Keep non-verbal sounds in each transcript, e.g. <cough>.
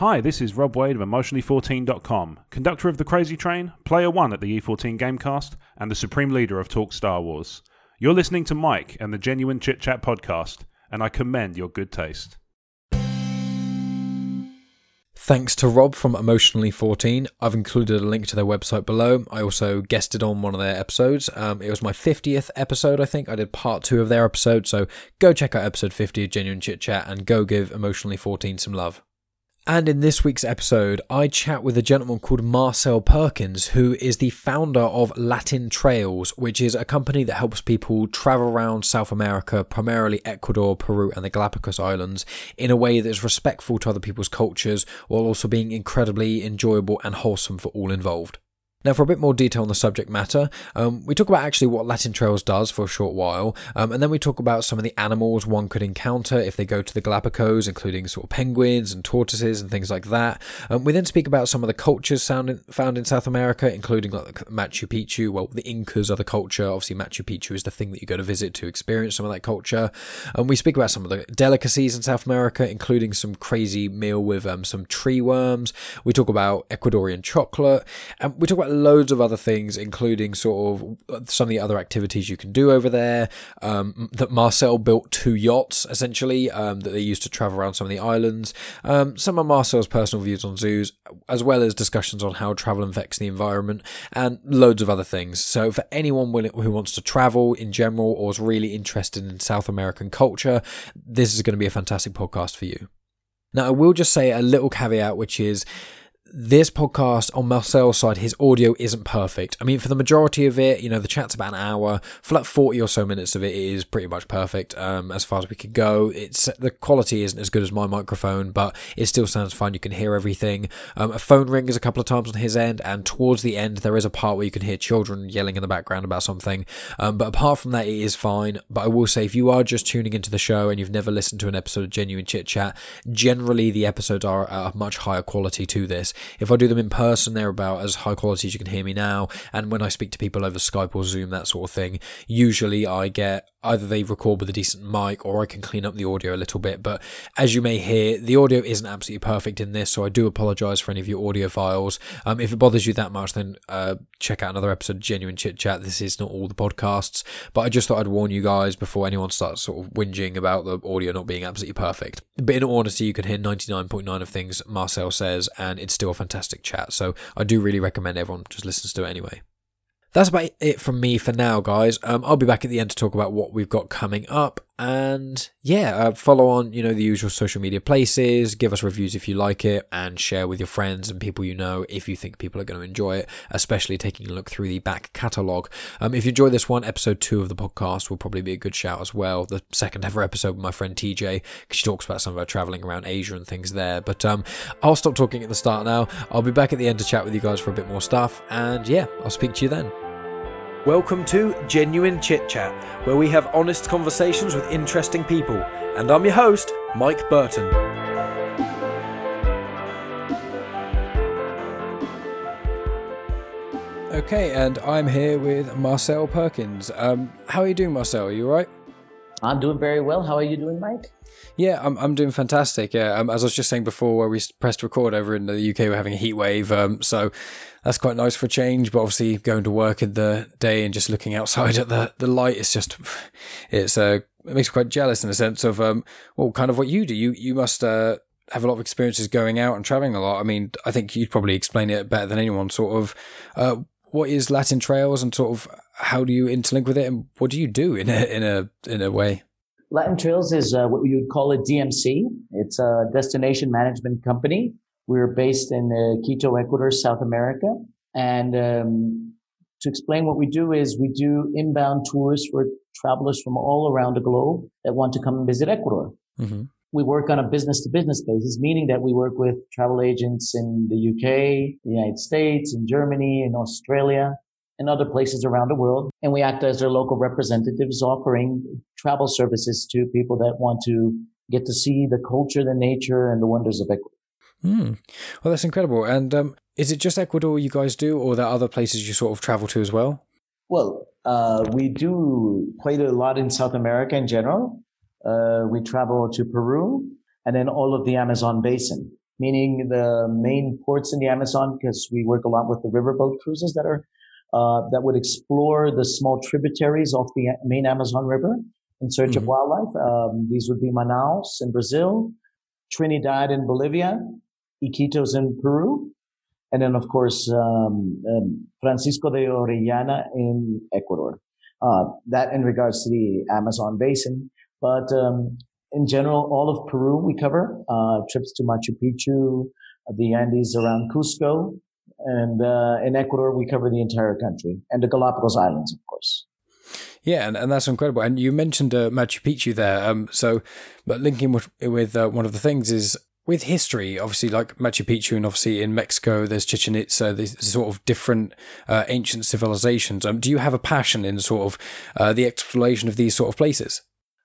Hi, this is Rob Wade of Emotionally14.com, conductor of The Crazy Train, player one at the E14 Gamecast, and the supreme leader of Talk Star Wars. You're listening to Mike and the Genuine Chit Chat podcast, and I commend your good taste. Thanks to Rob from Emotionally 14. I've included a link to their website below. I also guested on one of their episodes. Um, it was my 50th episode, I think. I did part two of their episode, so go check out episode 50 of Genuine Chit Chat and go give Emotionally 14 some love. And in this week's episode, I chat with a gentleman called Marcel Perkins, who is the founder of Latin Trails, which is a company that helps people travel around South America, primarily Ecuador, Peru, and the Galapagos Islands, in a way that is respectful to other people's cultures while also being incredibly enjoyable and wholesome for all involved. Now, for a bit more detail on the subject matter, um, we talk about actually what Latin Trails does for a short while, um, and then we talk about some of the animals one could encounter if they go to the Galapagos, including sort of penguins and tortoises and things like that. Um, we then speak about some of the cultures found in, found in South America, including like Machu Picchu. Well, the Incas are the culture. Obviously, Machu Picchu is the thing that you go to visit to experience some of that culture. And we speak about some of the delicacies in South America, including some crazy meal with um, some tree worms. We talk about Ecuadorian chocolate, and we talk about loads of other things, including sort of uh, some of the other activities you can do over there. Um, that Marcel built two yachts essentially um, that they used to travel around some of the islands. Um, some of Marcel's personal views on zoos, as well as discussions on how travel affects the environment, and loads of other things. So for anyone who wants to travel in general or is really interested in South American culture, this is going to be a fantastic podcast for you. Now, I will just say a little caveat, which is this podcast on Marcel's side, his audio isn't perfect. I mean, for the majority of it, you know, the chat's about an hour. For like 40 or so minutes of it, it is pretty much perfect um, as far as we could go. It's The quality isn't as good as my microphone, but it still sounds fine. You can hear everything. Um, a phone rings a couple of times on his end, and towards the end, there is a part where you can hear children yelling in the background about something. Um, but apart from that, it is fine. But I will say, if you are just tuning into the show and you've never listened to an episode of Genuine Chit Chat, generally the episodes are at a much higher quality to this. If I do them in person, they're about as high quality as you can hear me now. And when I speak to people over Skype or Zoom, that sort of thing, usually I get either they record with a decent mic or I can clean up the audio a little bit. But as you may hear, the audio isn't absolutely perfect in this, so I do apologize for any of your audiophiles. Um, if it bothers you that much, then uh, check out another episode of Genuine Chit Chat. This is not all the podcasts, but I just thought I'd warn you guys before anyone starts sort of whinging about the audio not being absolutely perfect. But in honesty, you can hear 99.9 of things Marcel says, and it's still a fantastic chat. So I do really recommend everyone just listens to it anyway that's about it from me for now, guys. Um, I'll be back at the end to talk about what we've got coming up. And yeah, uh, follow on, you know, the usual social media places. Give us reviews if you like it, and share with your friends and people you know if you think people are going to enjoy it. Especially taking a look through the back catalogue. Um, if you enjoy this one, episode two of the podcast will probably be a good shout as well. The second ever episode with my friend TJ, because she talks about some of her traveling around Asia and things there. But um, I'll stop talking at the start now. I'll be back at the end to chat with you guys for a bit more stuff. And yeah, I'll speak to you then. Welcome to Genuine Chit Chat, where we have honest conversations with interesting people. And I'm your host, Mike Burton. Okay, and I'm here with Marcel Perkins. Um, how are you doing, Marcel? Are you alright? I'm doing very well. How are you doing, Mike? Yeah, I'm I'm doing fantastic. Yeah, um, as I was just saying before, where we pressed record over in the UK, we're having a heat wave. Um, so that's quite nice for a change. But obviously, going to work in the day and just looking outside <laughs> at the the light is just it's uh, it makes me quite jealous in a sense of um, well, kind of what you do. You you must uh, have a lot of experiences going out and traveling a lot. I mean, I think you'd probably explain it better than anyone. Sort of, uh, what is Latin Trails and sort of how do you interlink with it and what do you do in a in a in a way? Latin Trails is uh, what you would call a DMC. It's a destination management company. We're based in uh, Quito, Ecuador, South America. And um, to explain what we do is we do inbound tours for travelers from all around the globe that want to come and visit Ecuador. Mm-hmm. We work on a business to business basis, meaning that we work with travel agents in the UK, the United States, in Germany, in Australia, and other places around the world. And we act as their local representatives offering travel services to people that want to get to see the culture, the nature, and the wonders of Ecuador. Mm. Well, that's incredible. And um, is it just Ecuador you guys do, or are there other places you sort of travel to as well? Well, uh, we do quite a lot in South America in general. Uh, we travel to Peru and then all of the Amazon basin. meaning the main ports in the Amazon, because we work a lot with the riverboat cruises that are uh, that would explore the small tributaries of the main Amazon River in search mm-hmm. of wildlife. Um, these would be Manaus in Brazil, Trinidad in Bolivia, Iquitos in Peru, and then of course um, um, Francisco de Orellana in Ecuador. Uh, that in regards to the Amazon basin, but um, in general, all of Peru we cover. Uh, trips to Machu Picchu, the Andes around Cusco, and uh, in Ecuador we cover the entire country and the Galapagos Islands, of course. Yeah, and, and that's incredible. And you mentioned uh, Machu Picchu there. Um, so, but linking with, with uh, one of the things is with history, obviously, like Machu Picchu, and obviously in Mexico, there's Chichen Itza, these sort of different uh, ancient civilizations. Um, do you have a passion in sort of uh, the exploration of these sort of places?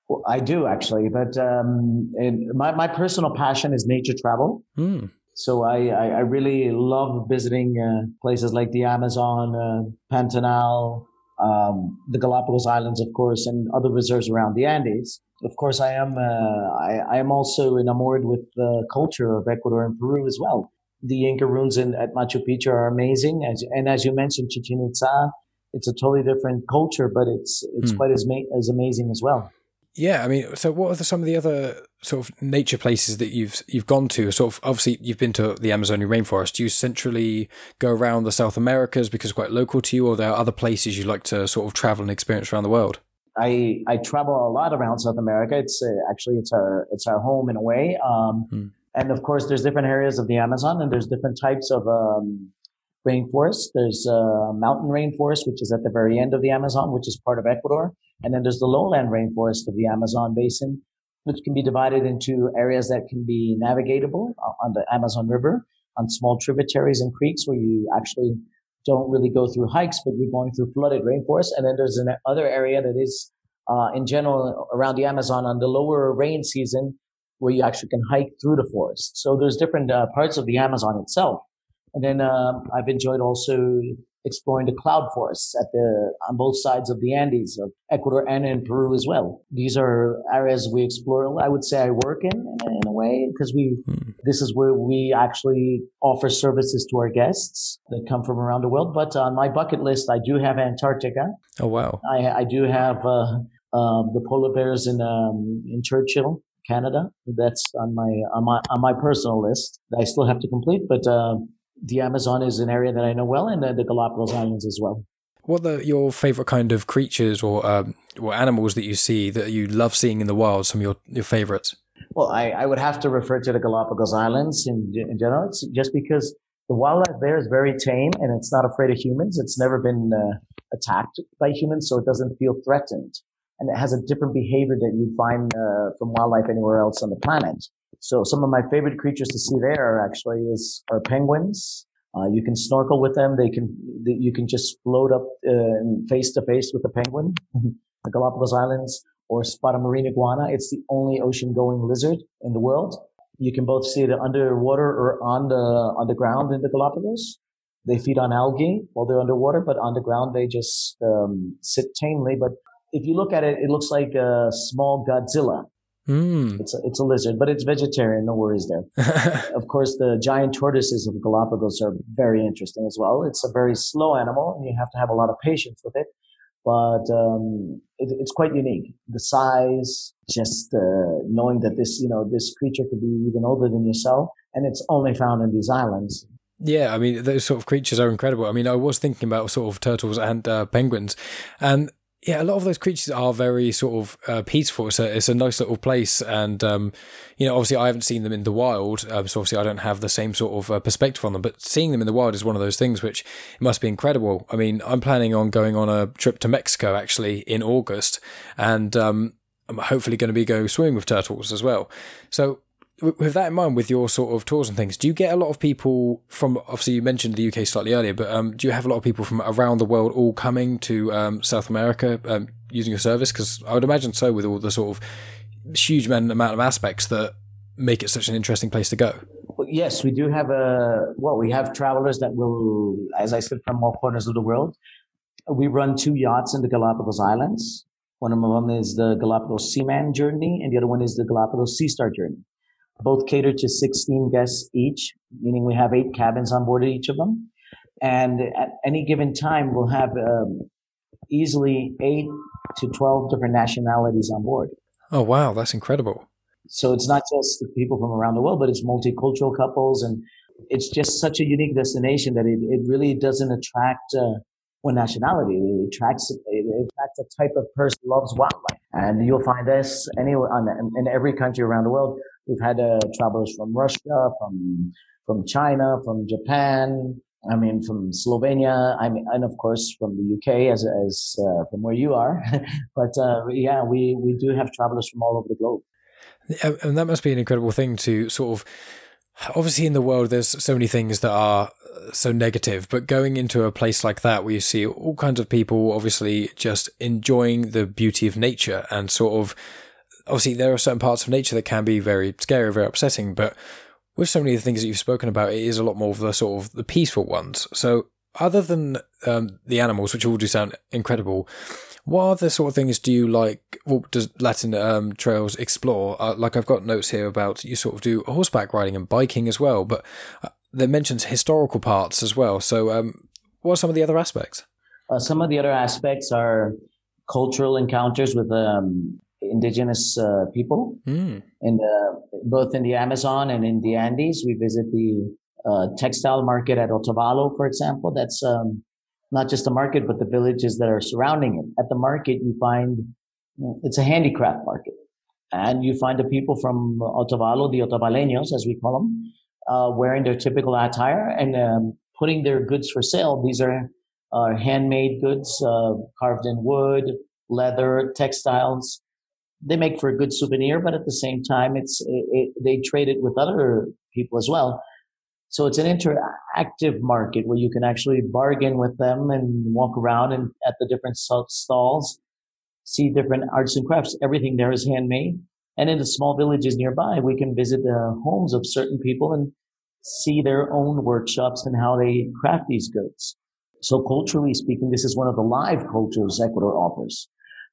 Well, I do actually, but um, my my personal passion is nature travel. Mm. So I, I, I, really love visiting uh, places like the Amazon, uh, Pantanal, um, the Galapagos Islands, of course, and other reserves around the Andes of course, I am. Uh, I, I, am also enamored with the culture of Ecuador and Peru as well. The Inca ruins in, at Machu Picchu are amazing, as, and as you mentioned, Chichen Itza, it's a totally different culture, but it's it's mm. quite as ma- as amazing as well. Yeah, I mean, so what are the, some of the other sort of nature places that you've you've gone to? Sort of obviously you've been to the Amazonian rainforest. Do you centrally go around the South Americas because it's quite local to you, or there are other places you like to sort of travel and experience around the world? I I travel a lot around South America. It's uh, actually it's our it's our home in a way. Um, hmm. And of course, there's different areas of the Amazon, and there's different types of um, rainforest. There's a mountain rainforest, which is at the very end of the Amazon, which is part of Ecuador, and then there's the lowland rainforest of the Amazon basin, which can be divided into areas that can be navigatable on the Amazon River, on small tributaries and creeks where you actually don't really go through hikes, but you're going through flooded rainforest. And then there's another area that is, uh, in general, around the Amazon on the lower rain season, where you actually can hike through the forest. So there's different uh, parts of the Amazon itself. And then um, I've enjoyed also exploring the cloud forests at the on both sides of the Andes of Ecuador and in Peru as well. These are areas we explore. I would say I work in in a way because we hmm. this is where we actually offer services to our guests that come from around the world. But on my bucket list, I do have Antarctica. Oh wow! I, I do have uh, uh, the polar bears in um, in Churchill. Canada. That's on my on my on my personal list that I still have to complete. But uh, the Amazon is an area that I know well, and the, the Galapagos Islands as well. What are your favorite kind of creatures or um, or animals that you see that you love seeing in the wild? Some of your your favorites. Well, I, I would have to refer to the Galapagos Islands in, in general. It's just because the wildlife there is very tame and it's not afraid of humans. It's never been uh, attacked by humans, so it doesn't feel threatened. And it has a different behavior that you find uh, from wildlife anywhere else on the planet. So some of my favorite creatures to see there actually is are penguins. Uh, you can snorkel with them. They can they, you can just float up uh, face to face with the penguin, <laughs> the Galapagos Islands, or spot a marine iguana. It's the only ocean going lizard in the world. You can both see it underwater or on the on the ground in the Galapagos. They feed on algae while they're underwater, but on the ground they just um, sit tamely. But if you look at it, it looks like a small Godzilla Mm. It's a, it's a lizard, but it's vegetarian. No worries there. <laughs> of course, the giant tortoises of Galapagos are very interesting as well. It's a very slow animal, and you have to have a lot of patience with it. But um, it, it's quite unique. The size, just uh, knowing that this, you know, this creature could be even older than yourself, and it's only found in these islands. Yeah, I mean those sort of creatures are incredible. I mean, I was thinking about sort of turtles and uh, penguins, and yeah, a lot of those creatures are very sort of uh, peaceful. It's a, it's a nice little place, and um, you know, obviously, I haven't seen them in the wild, um, so obviously, I don't have the same sort of uh, perspective on them. But seeing them in the wild is one of those things which must be incredible. I mean, I'm planning on going on a trip to Mexico actually in August, and um, I'm hopefully going to be going swimming with turtles as well. So with that in mind, with your sort of tours and things, do you get a lot of people from? Obviously, you mentioned the UK slightly earlier, but um, do you have a lot of people from around the world all coming to um, South America um, using your service? Because I would imagine so, with all the sort of huge amount of aspects that make it such an interesting place to go. Yes, we do have a well, we have travelers that will, as I said, from all corners of the world. We run two yachts in the Galapagos Islands. One of them is the Galapagos Seaman Journey, and the other one is the Galapagos Sea Star Journey. Both cater to 16 guests each, meaning we have eight cabins on board each of them. And at any given time, we'll have um, easily eight to 12 different nationalities on board. Oh, wow. That's incredible. So it's not just people from around the world, but it's multicultural couples. And it's just such a unique destination that it, it really doesn't attract uh, one nationality. It attracts, it attracts a type of person who loves wildlife. And you'll find this anywhere on, in every country around the world. We've had uh, travelers from Russia, from, from China, from Japan, I mean, from Slovenia, I mean, and of course from the UK, as as uh, from where you are. <laughs> but uh, yeah, we we do have travelers from all over the globe. And that must be an incredible thing to sort of. Obviously, in the world, there's so many things that are so negative, but going into a place like that where you see all kinds of people obviously just enjoying the beauty of nature and sort of obviously there are certain parts of nature that can be very scary, very upsetting, but with so many of the things that you've spoken about, it is a lot more of the sort of the peaceful ones. So, other than um, the animals, which all do sound incredible, what other sort of things do you like? Well, does Latin um, Trails explore? Uh, like I've got notes here about you sort of do horseback riding and biking as well, but uh, they mentions historical parts as well. So, um, what are some of the other aspects? Uh, some of the other aspects are cultural encounters with um, indigenous uh, people mm. in the, both in the Amazon and in the Andes. We visit the uh, textile market at Otavalo, for example. That's um, not just a market, but the villages that are surrounding it. At the market, you find it's a handicraft market, and you find the people from Otavalo, the Otavaleños, as we call them, uh, wearing their typical attire and um, putting their goods for sale. These are uh, handmade goods, uh, carved in wood, leather, textiles they make for a good souvenir, but at the same time, it's it, it, they trade it with other people as well. So it's an interactive market where you can actually bargain with them and walk around and at the different stalls, see different arts and crafts. Everything there is handmade. And in the small villages nearby, we can visit the homes of certain people and see their own workshops and how they craft these goods. So culturally speaking, this is one of the live cultures Ecuador offers.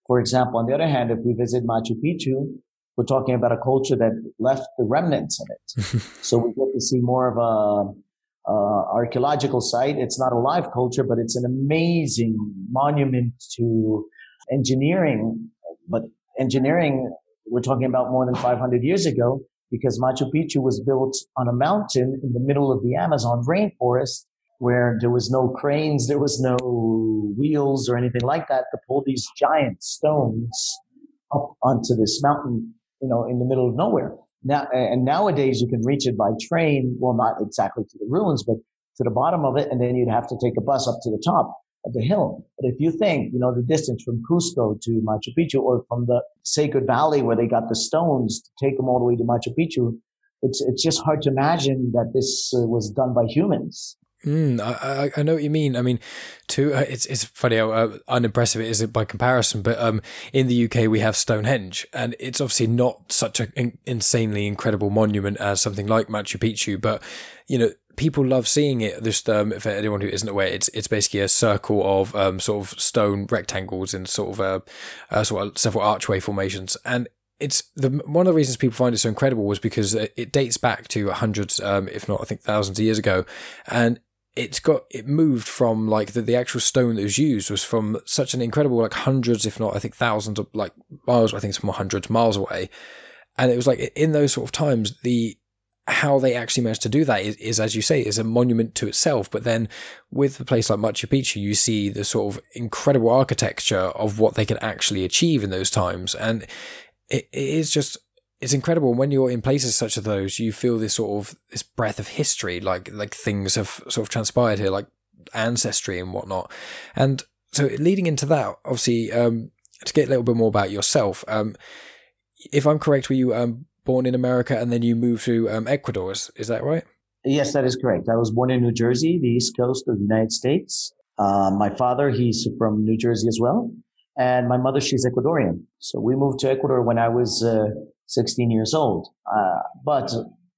For example, on the other hand, if we visit Machu Picchu, we're talking about a culture that left the remnants of it. <laughs> so we get to see more of a, a, archaeological site. It's not a live culture, but it's an amazing monument to engineering. But engineering, we're talking about more than 500 years ago because Machu Picchu was built on a mountain in the middle of the Amazon rainforest where there was no cranes, there was no wheels or anything like that to pull these giant stones up onto this mountain, you know, in the middle of nowhere. Now, and nowadays you can reach it by train. Well, not exactly to the ruins, but to the bottom of it. And then you'd have to take a bus up to the top of the hill. But if you think, you know, the distance from Cusco to Machu Picchu or from the Sacred Valley where they got the stones to take them all the way to Machu Picchu, it's, it's just hard to imagine that this uh, was done by humans. Mm, I, I know what you mean. I mean, too. Uh, it's it's funny how uh, unimpressive it is by comparison. But um, in the UK we have Stonehenge, and it's obviously not such an insanely incredible monument as something like Machu Picchu. But you know, people love seeing it. Just um, for anyone who isn't aware, it's it's basically a circle of um, sort of stone rectangles in sort of uh, uh, sort of several archway formations, and it's the one of the reasons people find it so incredible was because it dates back to hundreds, um, if not I think thousands of years ago, and it's got it moved from like the, the actual stone that was used was from such an incredible like hundreds if not i think thousands of like miles i think it's more hundreds miles away. And it was like in those sort of times the how they actually managed to do that is, is, as you say is a monument to itself. But then with a place like machu picchu you see the sort of incredible architecture of what they can actually achieve in those times. And it, it is just it's incredible when you're in places such as those you feel this sort of this breath of history like like things have sort of transpired here like ancestry and whatnot. And so leading into that obviously um, to get a little bit more about yourself um, if i'm correct were you um, born in america and then you moved to um, ecuador is, is that right? Yes that is correct. I was born in new jersey the east coast of the united states. Uh, my father he's from new jersey as well and my mother she's ecuadorian. So we moved to ecuador when i was uh, 16 years old. Uh, but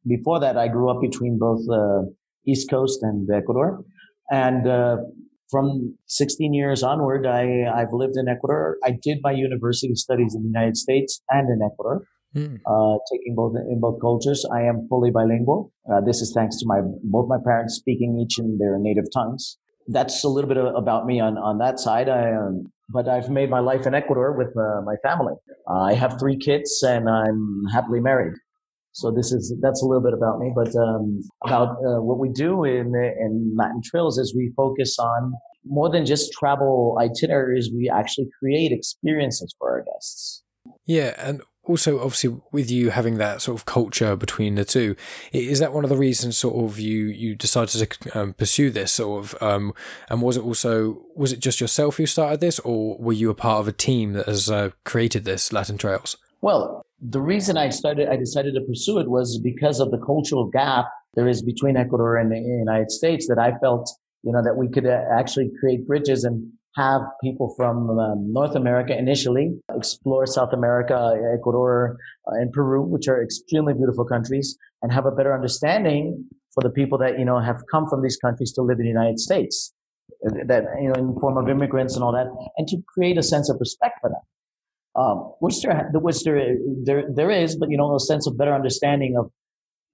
before that, I grew up between both the uh, East Coast and Ecuador. And uh, from 16 years onward, I, I've lived in Ecuador. I did my university studies in the United States and in Ecuador. mm. uh, taking both in both cultures. I am fully bilingual. Uh, this is thanks to my both my parents speaking each in their native tongues. That's a little bit about me on on that side. I, um, but I've made my life in Ecuador with uh, my family. I have three kids and I'm happily married. So this is that's a little bit about me, but um, about uh, what we do in in Latin Trails is we focus on more than just travel itineraries. We actually create experiences for our guests. Yeah, and also obviously with you having that sort of culture between the two, is that one of the reasons sort of you you decided to um, pursue this sort of? Um, and was it also was it just yourself who started this, or were you a part of a team that has uh, created this Latin Trails? Well, the reason I started, I decided to pursue it was because of the cultural gap there is between Ecuador and the United States that I felt, you know, that we could uh, actually create bridges and have people from um, North America initially explore South America, Ecuador, uh, and Peru, which are extremely beautiful countries, and have a better understanding for the people that, you know, have come from these countries to live in the United States, that, you know, in form of immigrants and all that, and to create a sense of respect for them. Um, which there, the which there, there there is, but you know, a sense of better understanding of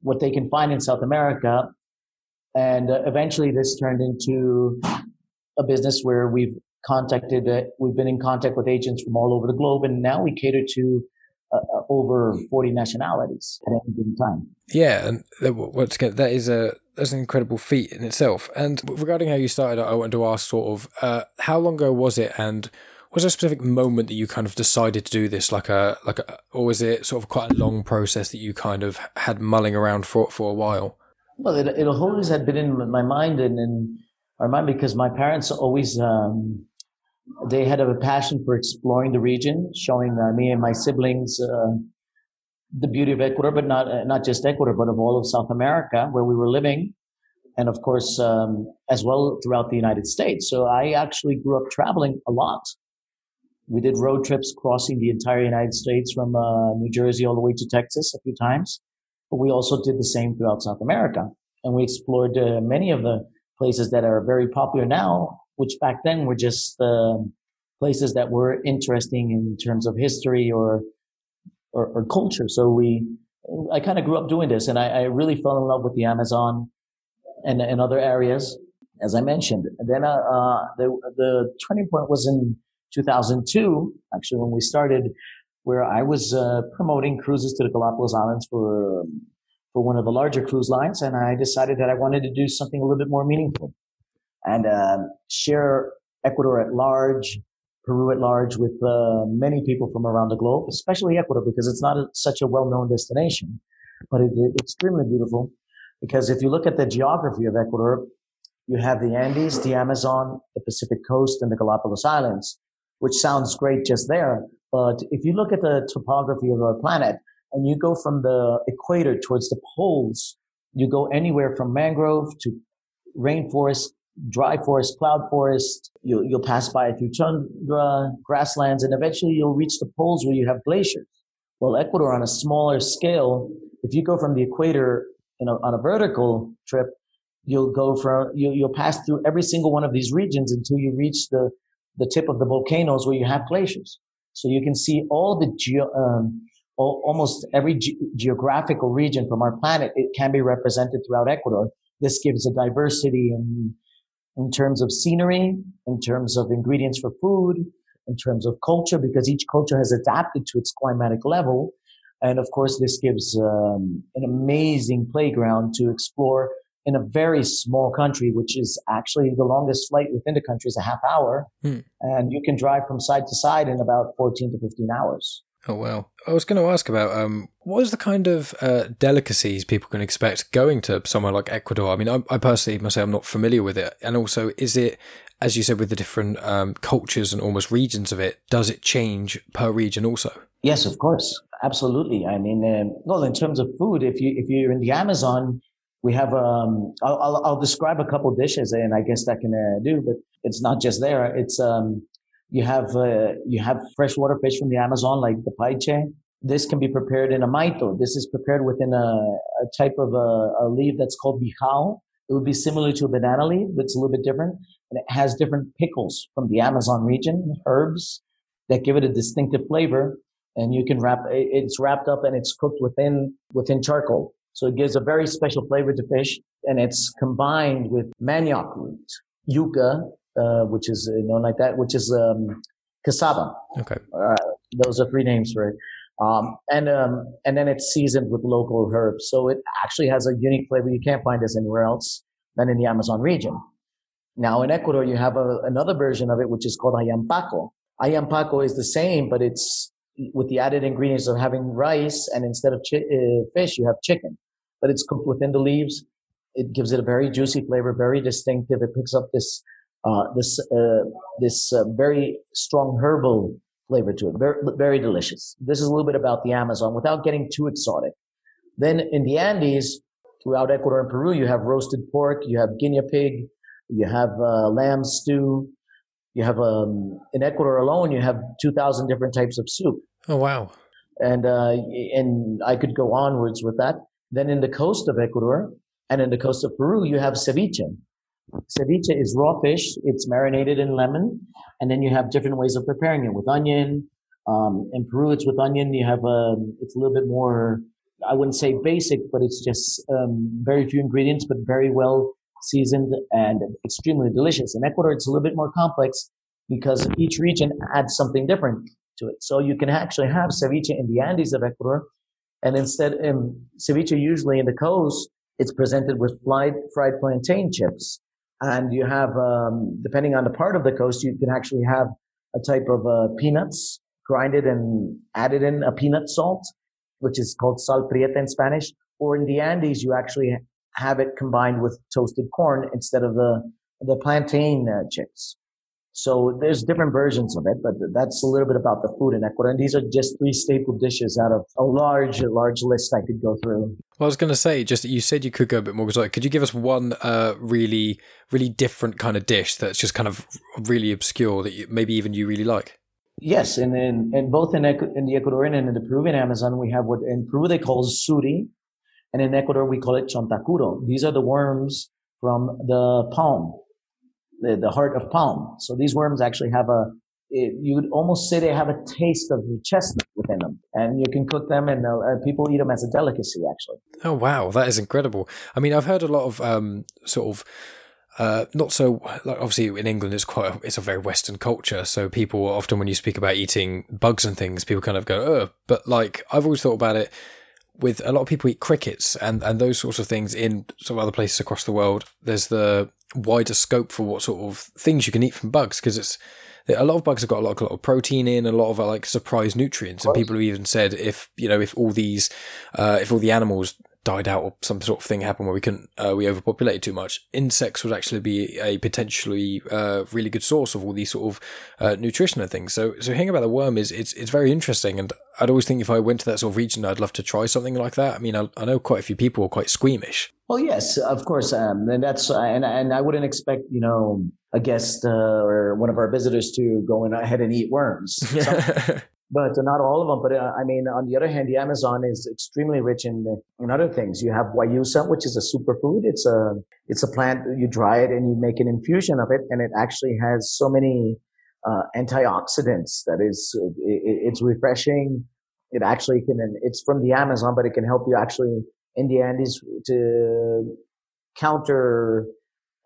what they can find in South America, and uh, eventually this turned into a business where we've contacted, uh, we've been in contact with agents from all over the globe, and now we cater to uh, uh over 40 nationalities at any given time. Yeah, and once again, that is a that's an incredible feat in itself. And regarding how you started, I wanted to ask sort of uh, how long ago was it, and was there a specific moment that you kind of decided to do this like a like a or was it sort of quite a long process that you kind of had mulling around for for a while well it, it always had been in my mind and in mind because my parents always um, they had a passion for exploring the region showing uh, me and my siblings uh, the beauty of ecuador but not uh, not just ecuador but of all of south america where we were living and of course um, as well throughout the united states so i actually grew up traveling a lot we did road trips crossing the entire United States from uh, New Jersey all the way to Texas a few times. But we also did the same throughout South America. And we explored uh, many of the places that are very popular now, which back then were just uh, places that were interesting in terms of history or, or, or culture. So we, I kind of grew up doing this and I, I, really fell in love with the Amazon and, and other areas, as I mentioned. And then, uh, uh, the, the turning point was in 2002, actually, when we started, where I was uh, promoting cruises to the Galapagos Islands for um, for one of the larger cruise lines, and I decided that I wanted to do something a little bit more meaningful and uh, share Ecuador at large, Peru at large, with uh, many people from around the globe, especially Ecuador, because it's not a, such a well-known destination, but it's extremely beautiful. Because if you look at the geography of Ecuador, you have the Andes, the Amazon, the Pacific coast, and the Galapagos Islands which sounds great just there. But if you look at the topography of our planet and you go from the equator towards the poles, you go anywhere from mangrove to rainforest, dry forest, cloud forest. You'll, you'll pass by through tundra, grasslands, and eventually you'll reach the poles where you have glaciers. Well, Ecuador on a smaller scale, if you go from the equator you know, on a vertical trip, you'll go from, you, you'll pass through every single one of these regions until you reach the the tip of the volcanoes where you have glaciers. So you can see all the geo, um, almost every ge- geographical region from our planet. It can be represented throughout Ecuador. This gives a diversity in, in terms of scenery, in terms of ingredients for food, in terms of culture, because each culture has adapted to its climatic level. And of course, this gives um, an amazing playground to explore in a very small country, which is actually the longest flight within the country is a half hour. Hmm. And you can drive from side to side in about 14 to 15 hours. Oh, well. I was going to ask about um, what is the kind of uh, delicacies people can expect going to somewhere like Ecuador? I mean, I, I, personally must say I'm not familiar with it. And also, is it, as you said, with the different um, cultures and almost regions of it, does it change per region also? Yes, of course. Absolutely. I mean, um, well, in terms of food, if you if you're in the Amazon, we have um I'll, I'll, I'll describe a couple dishes and I guess that can uh, do, but it's not just there. It's um you have uh, you have freshwater fish from the Amazon like the paiche. This can be prepared in a maito. This is prepared within a, a type of a, a, leaf that's called bijao. It would be similar to a banana leaf, but it's a little bit different. And it has different pickles from the Amazon region, herbs that give it a distinctive flavor. and you can wrap it's wrapped up and it's cooked within within charcoal. So it gives a very special flavor to fish, and it's combined with manioc root, yuca, uh, which is known like that, which is um, cassava. Okay. Uh, those are three names for it. Um, and um, and then it's seasoned with local herbs, so it actually has a unique flavor you can't find this anywhere else than in the Amazon region. Now in Ecuador, you have a, another version of it, which is called ayampaco. Ayampaco is the same, but it's with the added ingredients of having rice, and instead of chi- uh, fish, you have chicken. But it's cooked within the leaves. It gives it a very juicy flavor, very distinctive. It picks up this this uh, this uh, very strong herbal flavor to it. Very, very delicious. This is a little bit about the Amazon without getting too exotic. Then in the Andes, throughout Ecuador and Peru, you have roasted pork, you have guinea pig, you have uh, lamb stew, you have um, in Ecuador alone, you have two thousand different types of soup. Oh wow! And uh, and I could go onwards with that. Then in the coast of Ecuador and in the coast of Peru, you have ceviche. Ceviche is raw fish. It's marinated in lemon, and then you have different ways of preparing it with onion. Um, in Peru, it's with onion. You have a, um, it's a little bit more. I wouldn't say basic, but it's just um, very few ingredients, but very well seasoned and extremely delicious. In Ecuador, it's a little bit more complex because each region adds something different to it. So you can actually have ceviche in the Andes of Ecuador, and instead, in ceviche usually in the coast, it's presented with fried, fried plantain chips and you have um, depending on the part of the coast you can actually have a type of uh, peanuts grinded and added in a peanut salt which is called sal prieta in spanish. Or in the andes you actually have it combined with toasted corn instead of the the plantain uh, chips so there's different versions of it, but that's a little bit about the food in Ecuador. And these are just three staple dishes out of a large, large list I could go through. Well, I was going to say, just you said you could go a bit more exotic. Could you give us one uh, really, really different kind of dish that's just kind of really obscure that you, maybe even you really like? Yes, and in, in both in, in the Ecuadorian and in the Peruvian Amazon, we have what in Peru they call suri, and in Ecuador we call it chontacuro. These are the worms from the palm the, the heart of palm. So these worms actually have a, it, you would almost say they have a taste of the chestnut within them, and you can cook them, and uh, people eat them as a delicacy. Actually. Oh wow, that is incredible. I mean, I've heard a lot of um, sort of. Uh, not so like obviously in England it's quite a, it's a very Western culture so people often when you speak about eating bugs and things people kind of go oh but like I've always thought about it with a lot of people eat crickets and, and those sorts of things in some other places across the world, there's the wider scope for what sort of things you can eat from bugs because it's a lot of bugs have got a lot, a lot of protein in, a lot of like surprise nutrients, and people have even said if you know if all these, uh, if all the animals died out or some sort of thing happened where we couldn't uh, we overpopulated too much insects would actually be a potentially uh, really good source of all these sort of uh, nutrition and things. So so hearing about the worm is it's it's very interesting and I'd always think if I went to that sort of region I'd love to try something like that. I mean I, I know quite a few people are quite squeamish. Well yes of course um, and that's and, and I wouldn't expect you know a guest uh, or one of our visitors to go in ahead and eat worms <laughs> but not all of them. But uh, I mean, on the other hand, the Amazon is extremely rich in in other things. You have guayusa, which is a superfood. It's a it's a plant. You dry it and you make an infusion of it, and it actually has so many uh, antioxidants that is it, it's refreshing. It actually can. It's from the Amazon, but it can help you actually in the Andes to counter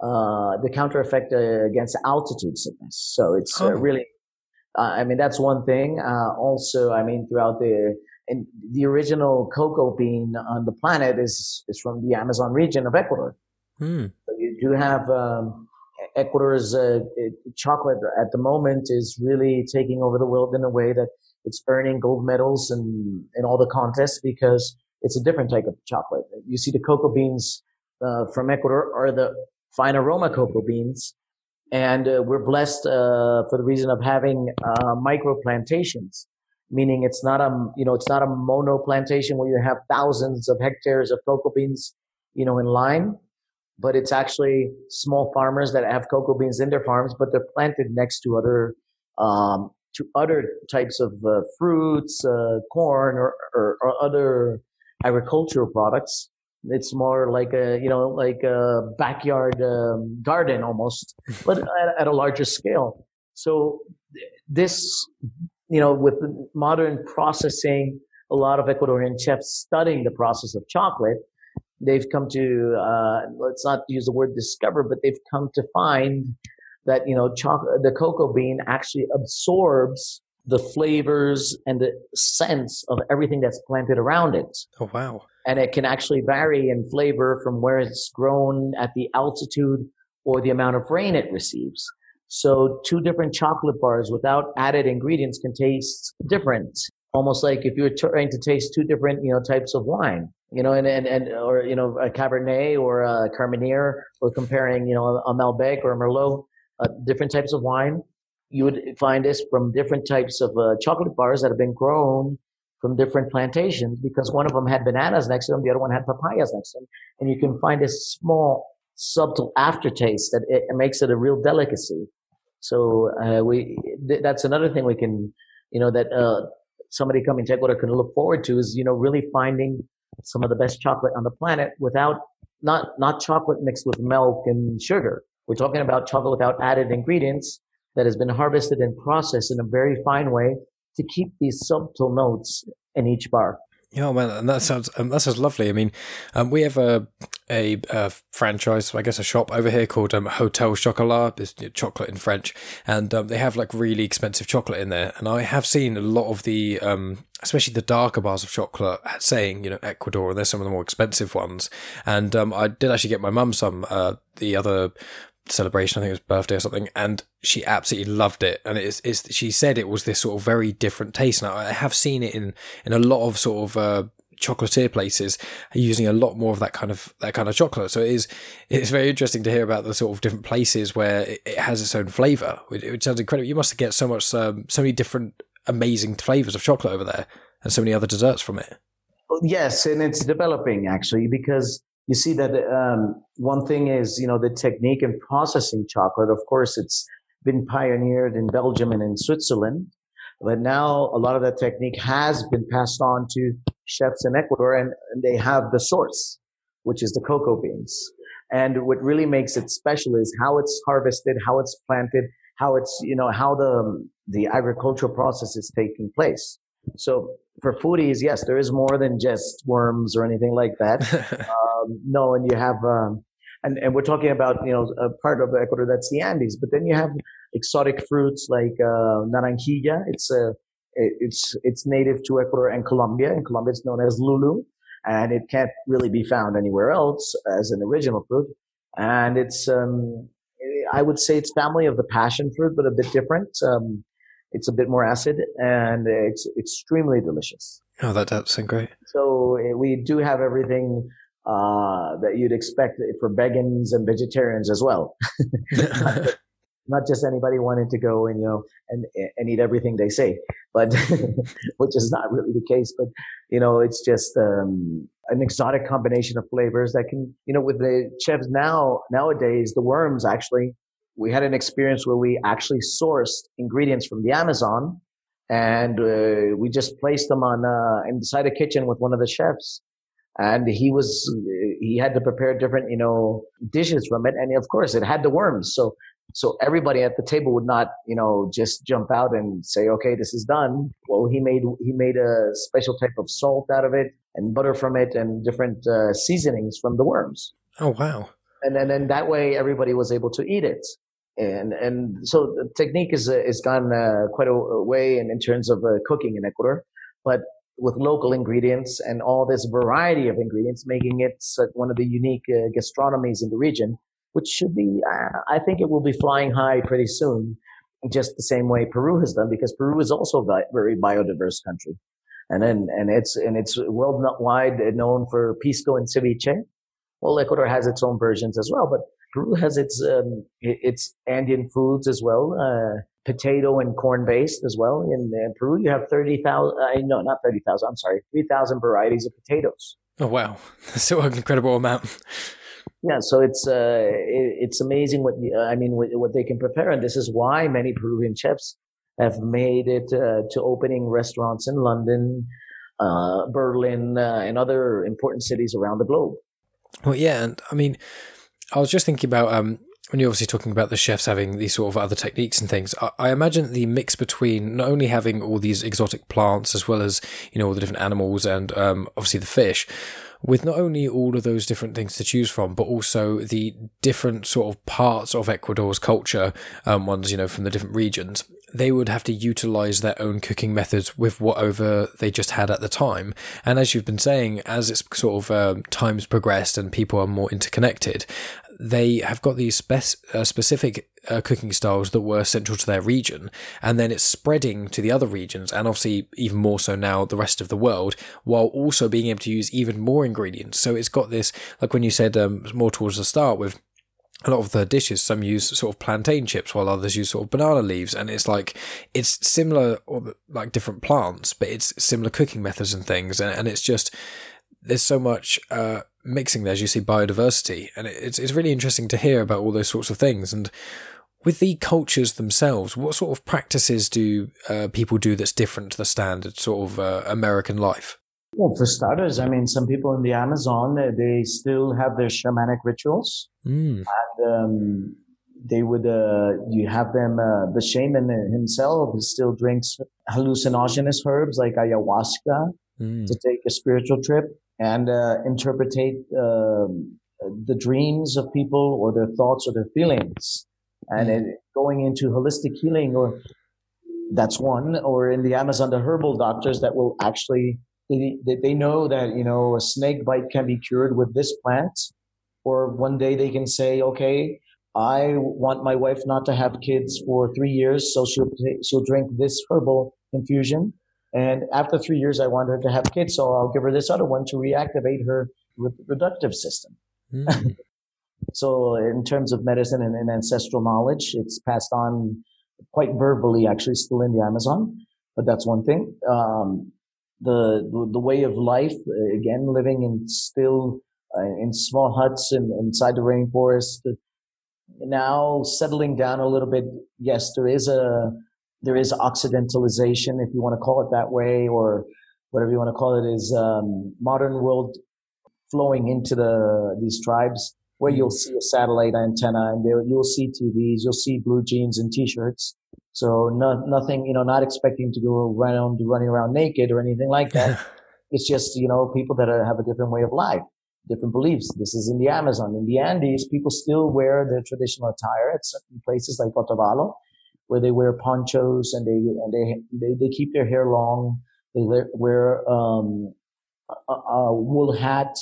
uh, the counter effect uh, against altitude sickness. So it's uh, oh. really uh, I mean, that's one thing. Uh, also, I mean, throughout the and the original cocoa bean on the planet is is from the Amazon region of Ecuador. Mm. So you do have um, Ecuador's uh, chocolate at the moment is really taking over the world in a way that it's earning gold medals and in all the contests because it's a different type of chocolate. You see, the cocoa beans uh, from Ecuador are the fine aroma cocoa beans and uh, we're blessed uh, for the reason of having uh, micro plantations meaning it's not a you know it's not a mono plantation where you have thousands of hectares of cocoa beans you know in line but it's actually small farmers that have cocoa beans in their farms but they're planted next to other um, to other types of uh, fruits uh, corn or, or, or other agricultural products it's more like a you know like a backyard um, garden almost, <laughs> but at, at, a larger scale. So this you know, with modern processing, a lot of Ecuadorian chefs studying the process of chocolate, they've come to, uh, let's not use the word discover, but they've come to find that, you know, chocolate, the cocoa bean actually absorbs the flavors and the scents of everything that's planted around it. Oh, wow. And it can actually vary in flavor from where it's grown at the altitude or the amount of rain it receives. So two different chocolate bars without added ingredients can taste different. Almost like if you were trying to taste two different, you know, types of wine, you know, and, and, and or, you know, a Cabernet or a Carmenere or comparing, you know, a Malbec or a Merlot, uh, different types of wine. You would find this from different types of uh, chocolate bars that have been grown from different plantations because one of them had bananas next to them, the other one had papayas next to them. And you can find this small, subtle aftertaste that it, it makes it a real delicacy. So uh, we th- that's another thing we can, you know, that uh, somebody coming to Ecuador can look forward to is you know really finding some of the best chocolate on the planet without not not chocolate mixed with milk and sugar. We're talking about chocolate without added ingredients that has been harvested and processed in a very fine way to keep these subtle notes in each bar. Yeah, man, and that sounds um, that sounds lovely. I mean, um, we have a, a, a franchise, I guess, a shop over here called um, Hotel Chocolat. It's chocolate in French, and um, they have like really expensive chocolate in there. And I have seen a lot of the, um, especially the darker bars of chocolate, saying you know Ecuador, and they're some of the more expensive ones. And um, I did actually get my mum some uh, the other celebration. I think it was birthday or something, and she absolutely loved it. And it's, it's she said it was this sort of very different taste. Now I have seen it in in a lot of sort of uh, chocolatier places using a lot more of that kind of that kind of chocolate. So it is it's very interesting to hear about the sort of different places where it, it has its own flavor. It, it, sounds incredible. You must get so much um, so many different amazing flavors of chocolate over there, and so many other desserts from it. Yes, and it's developing actually because you see that um, one thing is, you know, the technique in processing chocolate. Of course, it's been pioneered in Belgium and in Switzerland, but now a lot of that technique has been passed on to chefs in Ecuador, and, and they have the source, which is the cocoa beans. And what really makes it special is how it's harvested, how it's planted, how it's, you know, how the, the agricultural process is taking place. So for foodies, yes, there is more than just worms or anything like that. <laughs> um, no, and you have, um, and, and we're talking about, you know, a part of Ecuador that's the Andes, but then you have exotic fruits like, uh, naranjilla. It's a, it's, it's native to Ecuador and Colombia. In Colombia, it's known as lulo and it can't really be found anywhere else as an original fruit. And it's, um, I would say it's family of the passion fruit, but a bit different. Um, it's a bit more acid and it's extremely delicious. Oh, that does sound great. So eh, we do have everything uh, that you'd expect for vegans and vegetarians as well. <laughs> not, just anybody wanting to go and you know and and eat everything they say, but <laughs> which is not really the case. But you know, it's just um, an exotic combination of flavors that can you know with the chefs now nowadays the worms actually we had an experience where we actually sourced ingredients from the Amazon and uh, we just placed them on uh, inside a kitchen with one of the chefs. And he was he had to prepare different you know dishes from it. And of course it had the worms. So so everybody at the table would not you know just jump out and say okay this is done. Well he made he made a special type of salt out of it and butter from it and different uh, seasonings from the worms. Oh wow. And then and that way everybody was able to eat it and and so the technique is uh, is gone uh, quite a, way in, in terms of uh, cooking in Ecuador, but with local ingredients and all this variety of ingredients, making it one of the unique uh, gastronomies in the region, which should be, uh, I think it will be flying high pretty soon, just the same way Peru has done, because Peru is also a very biodiverse country. And then, and it's, and it's worldwide known for pisco and ceviche. Well, Ecuador has its own versions as well, but Peru has its um, its Andean foods as well, uh, potato and corn based as well. In, in Peru, you have thirty thousand. Uh, no, not thirty thousand. I'm sorry, three thousand varieties of potatoes. Oh wow, that's <laughs> so an incredible amount. Yeah, so it's uh, it, it's amazing what I mean what, what, they can prepare, and this is why many Peruvian chefs have made it uh, to opening restaurants in London, uh, Berlin, uh, and other important cities around the globe. Well, yeah, and I mean I was just thinking about um, when you're obviously talking about the chefs having these sort of other techniques and things, I, I, imagine the mix between not only having all these exotic plants as well as you know all the different animals and um, obviously the fish, with not only all of those different things to choose from, but also the different sort of parts of Ecuador's culture, um, ones, you know, from the different regions, they would have to utilize their own cooking methods with whatever they just had at the time. And as you've been saying, as it's sort of um, times progressed and people are more interconnected, they have got these uh, specific uh, cooking styles that were central to their region, and then it's spreading to the other regions, and obviously even more so now the rest of the world, while also being able to use even more ingredients. So it's got this, like when you said um, more towards the start with a lot of the dishes some use sort of plantain chips while others use sort of banana leaves and it's like it's similar or like different plants but it's similar cooking methods and things and, and it's just there's so much uh, mixing there as you see biodiversity. And it's, it's really interesting to hear about all those sorts of things. And with the cultures themselves what sort of practices do uh, people do that's different to the standard sort of uh, american life? Well for starters i mean some people in the amazon they still have their shamanic rituals. Mm. and um, they would uh, you have them uh, the shaman himself still drinks hallucinogenous herbs like ayahuasca mm. to take a spiritual trip and uh, interpretate um, the dreams of people or their thoughts or their feelings. And mm. it, going into holistic healing, or that's one, or in the Amazon, the herbal doctors that will actually they, they know that you know a snake bite can be cured with this plant, or one day they can say, okay, I want my wife not to have kids for three years, so she'll she'll drink this herbal infusion, and after three years, I want her to have kids, so I'll give her this other one to reactivate her reproductive system. Mm. <laughs> so, in terms of medicine and, and, ancestral knowledge, it's passed on quite verbally, actually, still in the Amazon. But that's one thing. Um, the, the way of life, again, living in still uh, in small huts and inside the rainforest. Now settling down a little bit. Yes, there is a there is occidentalization, if you want to call it that way, or whatever you want to call it, is um, modern world flowing into the these tribes where you'll see a satellite antenna and you'll see TVs, you'll see blue jeans and t-shirts. So no, nothing, you know, not expecting to go around running around naked or anything like that. <laughs> it's just you know people that are, have a different way of life, different beliefs. This is in the Amazon, in the Andes, people still wear their traditional attire at certain places like Otavalo where they wear ponchos and they and they they, they keep their hair long. They wear um, a, a wool hat,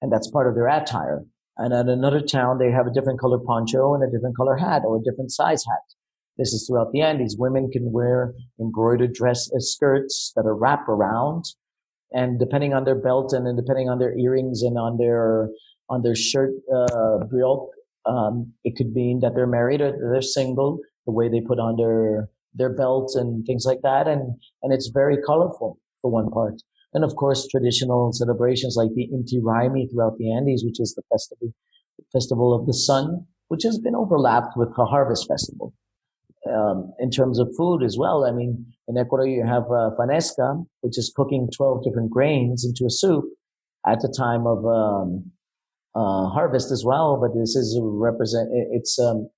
and that's part of their attire. And at another town, they have a different color poncho and a different color hat or a different size hat. This is throughout the Andes. Women can wear embroidered dress uh, skirts that are wrap around, and depending on their belt and, depending on their earrings and on their on their shirt uh, um, it could mean that they're married or they're single the way they put on their their belts and things like that, and and it's very colorful for one part. And of course, traditional celebrations like the Inti Raymi throughout the Andes, which is the festival festival of the sun, which has been overlapped with the harvest festival. Um, in terms of food as well, I mean, in Ecuador you have uh, fanesca, which is cooking twelve different grains into a soup at the time of um, uh, harvest as well. But this is represent it's um,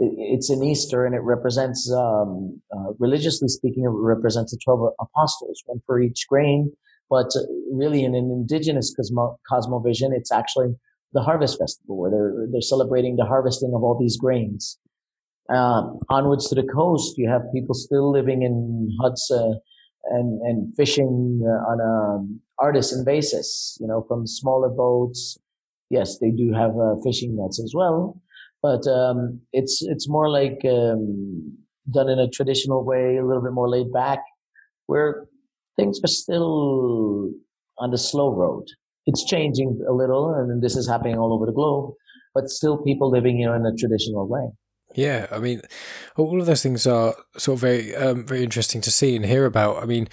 it's an Easter and it represents, um, uh, religiously speaking, it represents the 12 apostles, one for each grain. But uh, really, in an indigenous cosmo- cosmovision, it's actually the harvest festival where they're, they're celebrating the harvesting of all these grains. Um, onwards to the coast, you have people still living in huts uh, and, and fishing uh, on an artisan basis, you know, from smaller boats. Yes, they do have uh, fishing nets as well but um, it's it's more like um, done in a traditional way, a little bit more laid back, where things are still on the slow road. It's changing a little, and this is happening all over the globe, but still people living know, in a traditional way. Yeah, I mean, all of those things are sort of very, um, very interesting to see and hear about. I mean,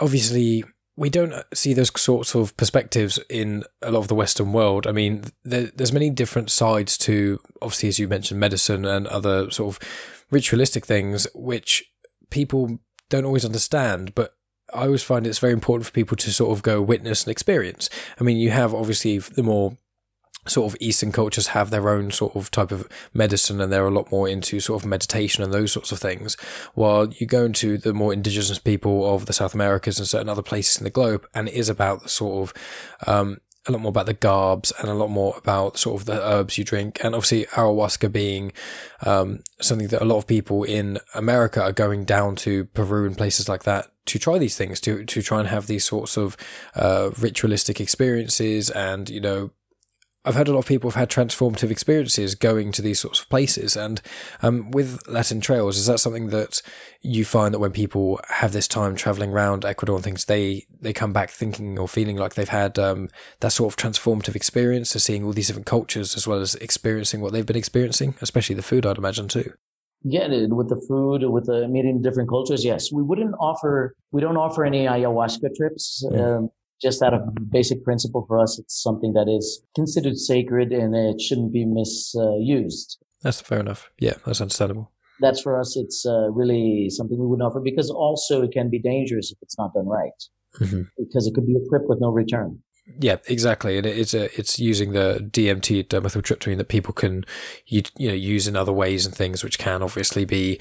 obviously, we don't see those sorts of perspectives in a lot of the Western world. I mean, there, there's many different sides to, obviously, as you mentioned, medicine and other sort of ritualistic things, which people don't always understand. But I always find it's very important for people to sort of go witness and experience. I mean, you have obviously the more sort of Eastern cultures have their own sort of type of medicine and they're a lot more into sort of meditation and those sorts of things. While you go into the more indigenous people of the South Americas and certain other places in the globe, and it is about the sort of, um, a lot more about the garbs and a lot more about sort of the herbs you drink. And obviously ayahuasca being, um, something that a lot of people in America are going down to Peru and places like that to try these things, to, to try and have these sorts of, uh, ritualistic experiences and, you know, I've heard a lot of people have had transformative experiences going to these sorts of places. And um, with Latin Trails, is that something that you find that when people have this time traveling around Ecuador and things, they, they come back thinking or feeling like they've had um, that sort of transformative experience of seeing all these different cultures as well as experiencing what they've been experiencing, especially the food, I'd imagine, too. Yeah, with the food, with the meeting different cultures, yes. We wouldn't offer, we don't offer any ayahuasca trips. Mm. Um, just out of basic principle for us, it's something that is considered sacred and it shouldn't be misused. That's fair enough. Yeah, that's understandable. That's for us. It's uh, really something we wouldn't offer because also it can be dangerous if it's not done right. Mm-hmm. Because it could be a trip with no return. Yeah, exactly, and it's a, it's using the DMT dimethyltryptamine that people can you, you know use in other ways and things, which can obviously be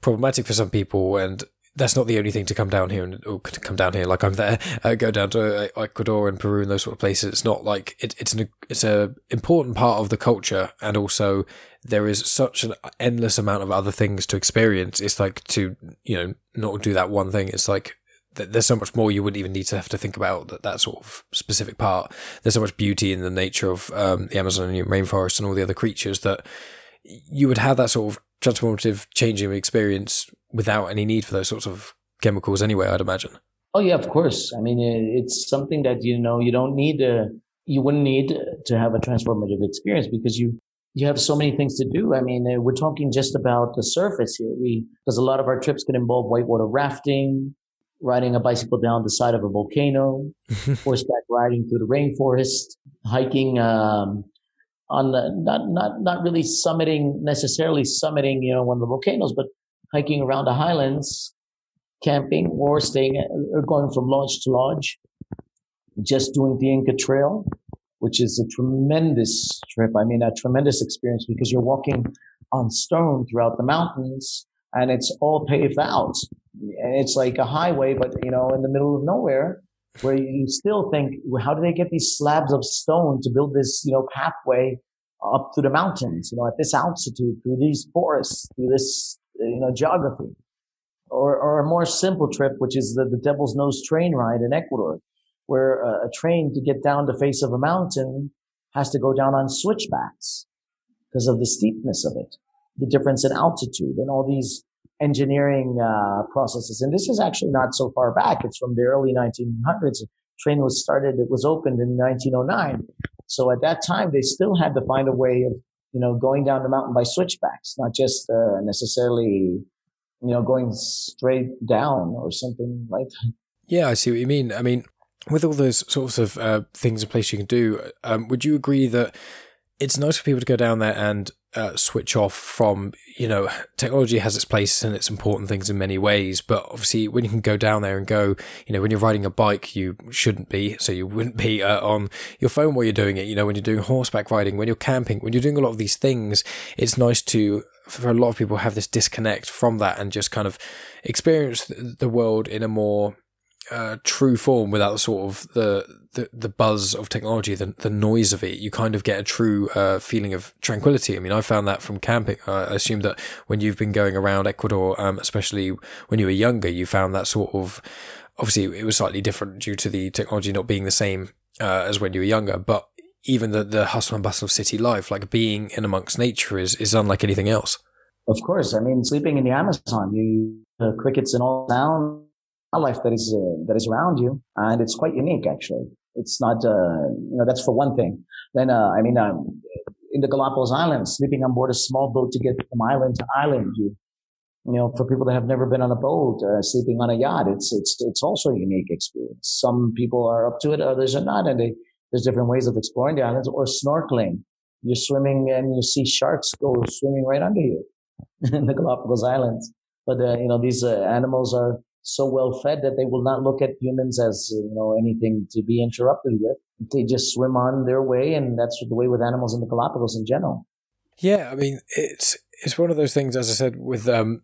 problematic for some people. And that's not the only thing to come down here and or to come down here like I'm there. Uh, go down to uh, Ecuador and Peru and those sort of places. It's not like it, it's an it's a important part of the culture, and also there is such an endless amount of other things to experience. It's like to you know not do that one thing. It's like there's so much more you wouldn't even need to have to think about that, that sort of specific part. There's so much beauty in the nature of um, the Amazonian rainforest and all the other creatures that you would have that sort of transformative changing experience without any need for those sorts of chemicals anyway, I'd imagine. Oh yeah, of course. I mean, it's something that, you know, you don't need to, you wouldn't need to have a transformative experience because you, you have so many things to do. I mean, uh, we're talking just about the surface here. We, because a lot of our trips can involve whitewater rafting, riding a bicycle down the side of a volcano, <laughs> horseback riding through the rainforest, hiking, um, on the, not, not, not really summiting, necessarily summiting, you know, one of the volcanoes, but hiking around the highlands, camping or staying uh, or going from lodge to lodge, just doing the Inca Trail, which is a tremendous trip. I mean, a tremendous experience because you're walking on stone throughout the mountains and it's all paved out. And it's like a highway, but you know, in the middle of nowhere where you still think, well, how do they get these slabs of stone to build this, you know, pathway up to the mountains, you know, at this altitude, through these forests, through this you know, geography. Or, or a more simple trip, which is the, the Devil's Nose train ride in Ecuador, where a, a train to get down the face of a mountain has to go down on switchbacks because of the steepness of it, the difference in altitude and all these engineering uh, processes. And this is actually not so far back. It's from the early 1900s. The train was started, it was opened in 1909. So at that time, they still had to find a way of you know, going down the mountain by switchbacks, not just uh, necessarily, you know, going straight down or something like that. Yeah, I see what you mean. I mean, with all those sorts of uh, things in place you can do, um, would you agree that it's nice for people to go down there and uh, switch off from, you know, technology has its place and its important things in many ways, but obviously when you can go down there and go, you know, when you're riding a bike, you shouldn't be, so you wouldn't be uh, on your phone while you're doing it, you know, when you're doing horseback riding, when you're camping, when you're doing a lot of these things, it's nice to, for a lot of people, have this disconnect from that and just kind of experience the world in a more uh, true form without sort of the, the, the buzz of technology, the, the noise of it. You kind of get a true uh, feeling of tranquility. I mean, I found that from camping. I assume that when you've been going around Ecuador, um, especially when you were younger, you found that sort of obviously it was slightly different due to the technology not being the same uh, as when you were younger, but even the, the hustle and bustle of city life, like being in amongst nature is, is unlike anything else. Of course. I mean, sleeping in the Amazon, you, crickets and all sound life that is uh, that is around you, and it's quite unique actually. It's not, uh, you know, that's for one thing. Then, uh, I mean, um, in the Galapagos Islands, sleeping on board a small boat to get from island to island, you, you know, for people that have never been on a boat, uh, sleeping on a yacht, it's it's it's also a unique experience. Some people are up to it, others are not, and they, there's different ways of exploring the islands or snorkeling. You're swimming and you see sharks go swimming right under you <laughs> in the Galapagos Islands. But uh, you know, these uh, animals are so well fed that they will not look at humans as you know anything to be interrupted with. they just swim on their way, and that's the way with animals in the Galapagos in general. Yeah, I mean, it's it's one of those things, as I said, with um,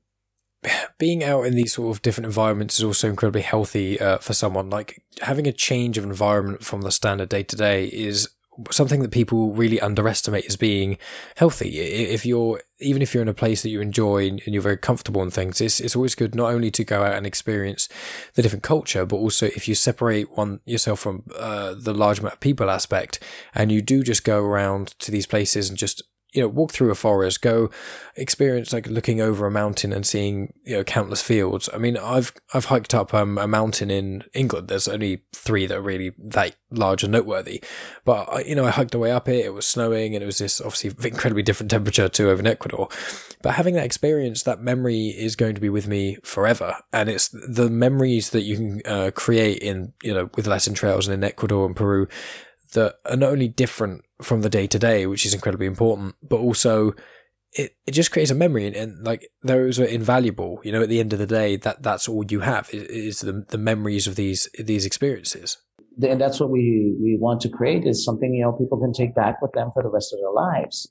<sighs> being out in these sort of different environments is also incredibly healthy uh, for someone. Like having a change of environment from the standard day to day is something that people really underestimate as being healthy. If you're even if you're in a place that you enjoy and you're very comfortable in things, it's it's always good not only to go out and experience the different culture, but also if you separate one yourself from uh, the large amount of people aspect, and you do just go around to these places and just you know, walk through a forest, go experience like looking over a mountain and seeing, you know, countless fields. I mean, I've, I've hiked up um, a mountain in England. There's only three that are really that large and noteworthy. But, you know, I hiked the way up it. It was snowing and it was this obviously incredibly different temperature to over in Ecuador. But having that experience, that memory is going to be with me forever. And it's the memories that you can uh, create in, you know, with Latin trails and in Ecuador and Peru that are not only different from the day to day, which is incredibly important, but also it, it just creates a memory and, and, like those are invaluable. You know, at the end of the day, that that's all you have is, the the memories of these these experiences. And that's what we we want to create is something you know people can take back with them for the rest of their lives,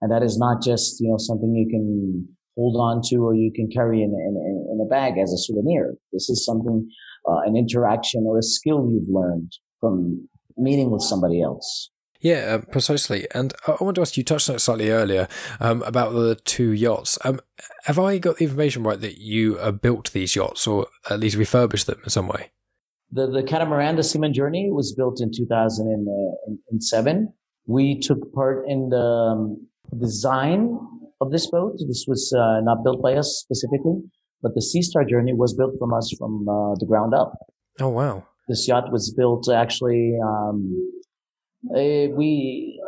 and that is not just you know something you can hold on to or you can carry in in, in a bag as a souvenir. This is something uh, an interaction or a skill you've learned from meeting with somebody else. Yeah, uh, precisely. And I want to ask you touched on it slightly earlier um, about the two yachts. Um, have I got the information right that you uh, built these yachts or at least refurbished them in some way? The the catamaran, the Seaman Journey, was built in 2007. We took part in the um, design of this boat. This was uh, not built by us specifically, but the Sea Star Journey was built from us from uh, the ground up. Oh wow! This yacht was built actually. Um, uh, we,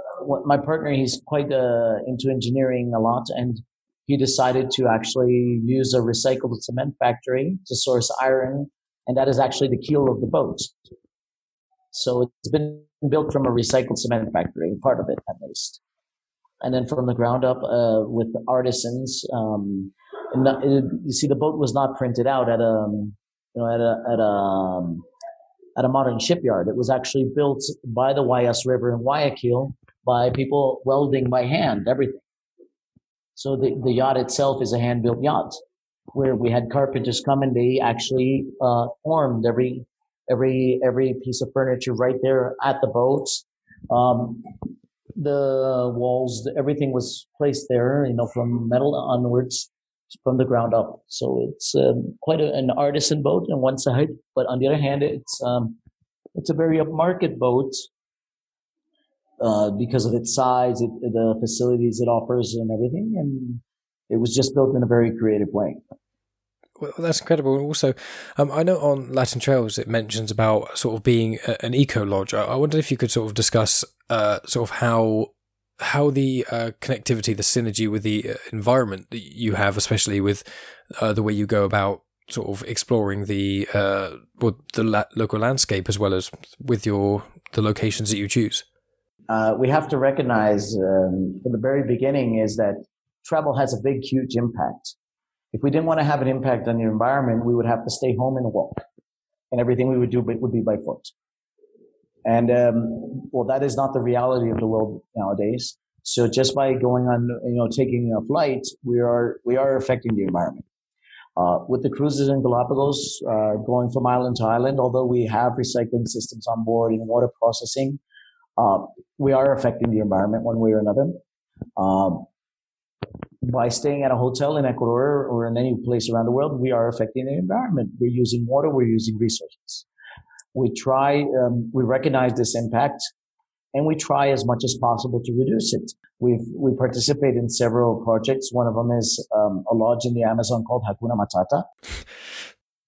my partner, he's quite uh, into engineering a lot, and he decided to actually use a recycled cement factory to source iron, and that is actually the keel of the boat. So it's been built from a recycled cement factory, part of it at least, and then from the ground up uh, with artisans. Um, it, you see, the boat was not printed out at a, you know, at a at a um, at a modern shipyard. It was actually built by the Guayas River in Guayaquil by people welding by hand, everything. So the, the yacht itself is a hand built yacht where we had carpenters come and they actually uh, formed every every every piece of furniture right there at the boat. Um, the walls, everything was placed there, you know, from metal onwards from the ground up. So it's um, quite a, an artisan boat on one side, but on the other hand, it's um, it's a very upmarket boat uh, because of its size, it, the facilities it offers, and everything. And it was just built in a very creative way. Well, that's incredible. Also, um, I know on Latin Trails it mentions about sort of being a, an eco lodge. I wonder if you could sort of discuss uh, sort of how how the uh, connectivity, the synergy with the uh, environment that you have, especially with uh, the way you go about sort of exploring the uh, well, the la- local landscape as well as with your the locations that you choose. Uh, we have to recognize um, from the very beginning is that travel has a big, huge impact. If we didn't want to have an impact on the environment, we would have to stay home and walk, and everything we would do would be by foot. And um, well, that is not the reality of the world nowadays. So just by going on, you know, taking a flight, we are we are affecting the environment. Uh, with the cruises in Galapagos, uh, going from island to island, although we have recycling systems on board and water processing, uh, we are affecting the environment one way or another. Um, by staying at a hotel in Ecuador or in any place around the world, we are affecting the environment. We're using water, we're using resources we try, um, we recognize this impact and we try as much as possible to reduce it. We've, we participate in several projects. One of them is um, a lodge in the Amazon called Hakuna Matata.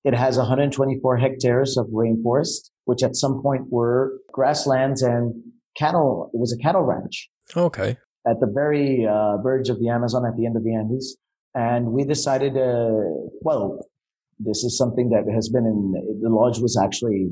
It has 124 hectares of rainforest, which at some point were grasslands and cattle. It was a cattle ranch. Okay. At the very uh, verge of the Amazon at the end of the Andes. And we decided, uh, well, this is something that has been in the lodge was actually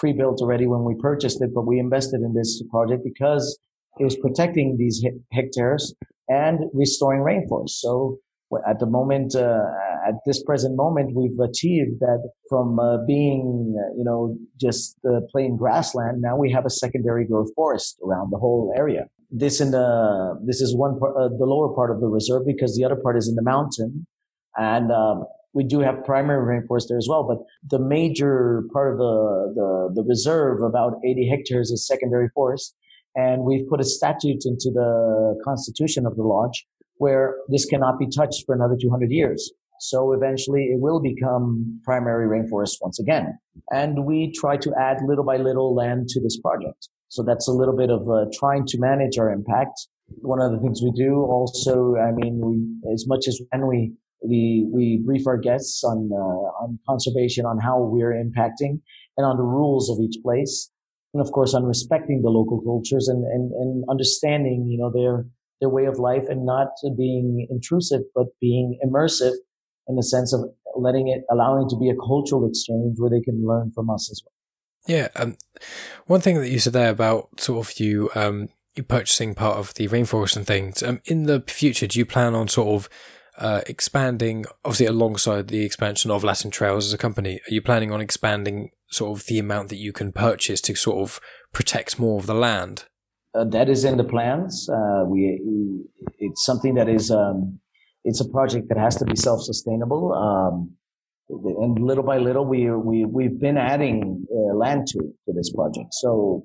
pre-built already when we purchased it, but we invested in this project because it was protecting these hectares and restoring rainforest. So at the moment, uh, at this present moment, we've achieved that from uh, being, uh, you know, just plain grassland. Now we have a secondary growth forest around the whole area. This in the this is one part, uh, the lower part of the reserve because the other part is in the mountain, and um, we do have primary rainforest there as well. But the major part of the the, the reserve, about 80 hectares, is secondary forest, and we've put a statute into the constitution of the lodge where this cannot be touched for another 200 years. So eventually it will become primary rainforest once again. And we try to add little by little land to this project. So that's a little bit of uh, trying to manage our impact. One of the things we do also, I mean, we, as much as when we, we, we brief our guests on, uh, on conservation, on how we're impacting and on the rules of each place. And of course, on respecting the local cultures and, and, and understanding, you know, their, their way of life and not being intrusive, but being immersive in the sense of letting it, allowing it to be a cultural exchange where they can learn from us as well. Yeah. Um, one thing that you said there about sort of you, um, you purchasing part of the rainforest and things. Um, in the future, do you plan on sort of uh, expanding, obviously alongside the expansion of Latin Trails as a company? Are you planning on expanding sort of the amount that you can purchase to sort of protect more of the land? uh, that is in the plans. Uh, we, it's something that is, um, it's a project that has to be self-sustainable. Um, and little by little, we, we, we've been adding uh, land to, to this project. So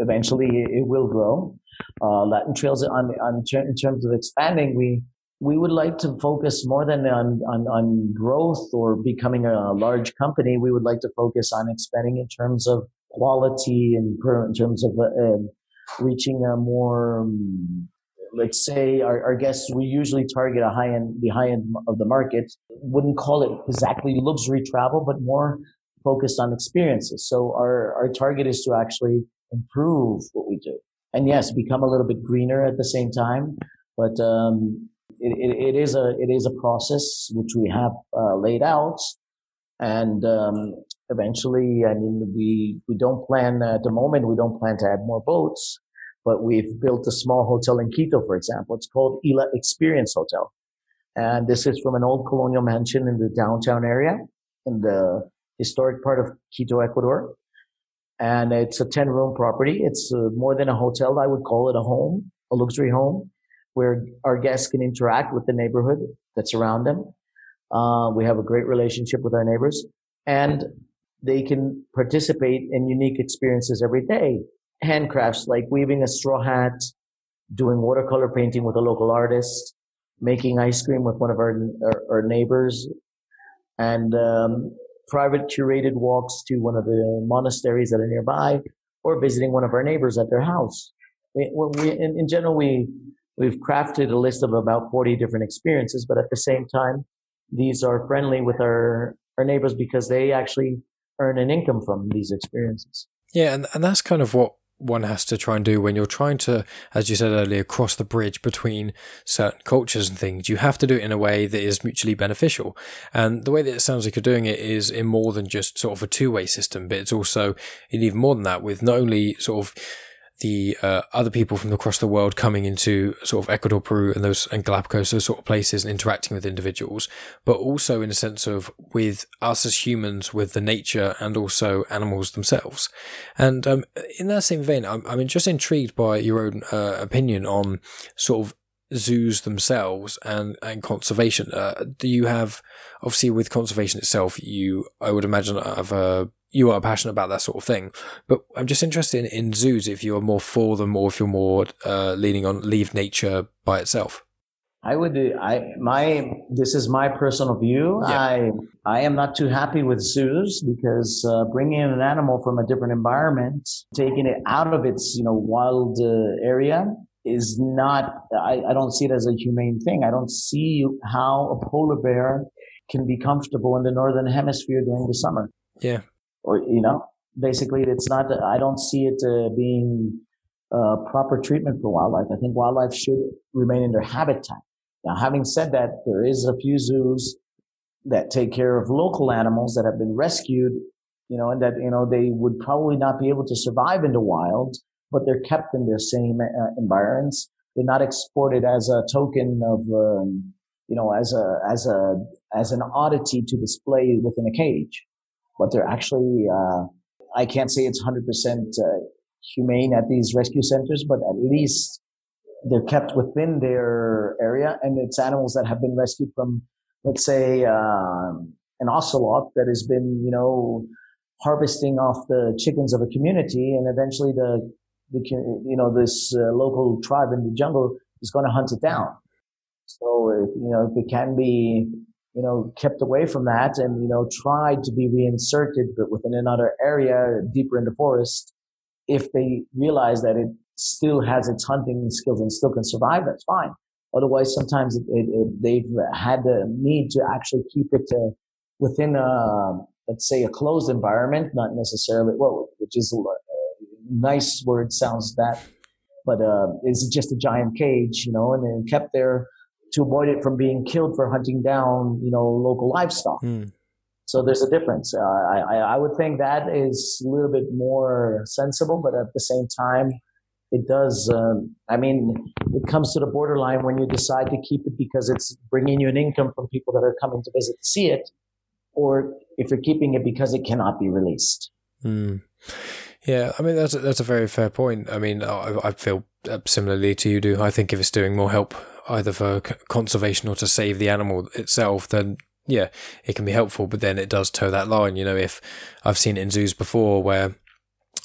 eventually it will grow. Uh, Latin Trails on, on, in terms of expanding, we, we would like to focus more than on, on, on growth or becoming a large company. We would like to focus on expanding in terms of quality and in terms of uh, reaching a more, um, let's say our, our, guests, we usually target a high end, the high end of the market. Wouldn't call it exactly luxury travel, but more focused on experiences. So our, our target is to actually improve what we do. And yes, become a little bit greener at the same time. But, um, it, it, is a, it is a process which we have uh, laid out. And, um, eventually, I mean, we, we don't plan at the moment, we don't plan to add more boats, but we've built a small hotel in Quito, for example. It's called Illa Experience Hotel. And this is from an old colonial mansion in the downtown area in the historic part of Quito, Ecuador. And it's a 10 room property. It's uh, more than a hotel. I would call it a home, a luxury home where our guests can interact with the neighborhood that's around them. Uh, we have a great relationship with our neighbors and they can participate in unique experiences every day. Handcrafts like weaving a straw hat, doing watercolor painting with a local artist, making ice cream with one of our, our, our neighbors, and um, private curated walks to one of the monasteries that are nearby, or visiting one of our neighbors at their house. We, we, in, in general, we we've crafted a list of about 40 different experiences, but at the same time, these are friendly with our, our neighbors because they actually earn an income from these experiences. Yeah, and, and that's kind of what one has to try and do when you're trying to, as you said earlier, cross the bridge between certain cultures and things. You have to do it in a way that is mutually beneficial. And the way that it sounds like you're doing it is in more than just sort of a two way system, but it's also in even more than that with not only sort of the uh, other people from across the world coming into sort of Ecuador, Peru, and those and Galapagos, those sort of places, and interacting with individuals, but also in a sense of with us as humans, with the nature, and also animals themselves. And um, in that same vein, I'm, I'm just intrigued by your own uh, opinion on sort of zoos themselves and and conservation. Uh, do you have obviously with conservation itself? You, I would imagine, have a you are passionate about that sort of thing. But I'm just interested in, in zoos if you are more for them or if you're more uh, leaning on leave nature by itself. I would. I my. This is my personal view. Yeah. I I am not too happy with zoos because uh, bringing in an animal from a different environment, taking it out of its you know wild uh, area, is not. I, I don't see it as a humane thing. I don't see how a polar bear can be comfortable in the northern hemisphere during the summer. Yeah, or you know, basically, it's not. I don't see it uh, being uh, proper treatment for wildlife. I think wildlife should remain in their habitat. Now, having said that, there is a few zoos that take care of local animals that have been rescued, you know, and that you know they would probably not be able to survive in the wild, but they're kept in their same uh, environments. They're not exported as a token of um, you know, as a, as a, as an oddity to display within a cage. But they're actually, uh, I can't say it's 100% uh, humane at these rescue centers, but at least they're kept within their area and it's animals that have been rescued from, let's say, um, an ocelot that has been, you know, harvesting off the chickens of a community and eventually the, the you know, this uh, local tribe in the jungle is going to hunt it down. So, you know, if it can be, you know, kept away from that and, you know, tried to be reinserted, but within another area deeper in the forest, if they realize that it still has its hunting skills and still can survive, that's fine. Otherwise, sometimes it, it, it, they've had the need to actually keep it uh, within a, let's say, a closed environment, not necessarily, well, which is a nice word sounds that, but uh, it's just a giant cage, you know, and then kept there to avoid it from being killed for hunting down, you know, local livestock. Mm. So there's a difference. Uh, I, I would think that is a little bit more sensible, but at the same time, it does. Um, I mean, it comes to the borderline when you decide to keep it because it's bringing you an income from people that are coming to visit to see it, or if you're keeping it because it cannot be released. Mm. Yeah, I mean that's a, that's a very fair point. I mean, I, I feel similarly to you do. I think if it's doing more help either for conservation or to save the animal itself, then yeah, it can be helpful. But then it does toe that line. You know, if I've seen it in zoos before where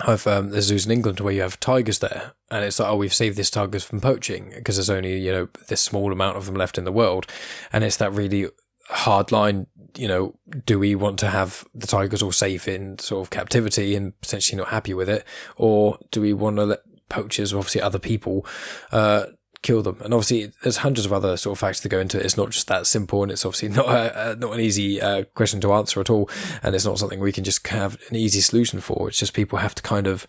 I've um, there's zoos in England where you have tigers there, and it's like, oh, we've saved these tigers from poaching because there's only you know this small amount of them left in the world, and it's that really hard line. You know, do we want to have the tigers all safe in sort of captivity and potentially not happy with it, or do we want to let poachers, obviously other people, uh, kill them. And obviously, there's hundreds of other sort of facts to go into it. It's not just that simple, and it's obviously <laughs> not a, not an easy uh, question to answer at all. And it's not something we can just have an easy solution for. It's just people have to kind of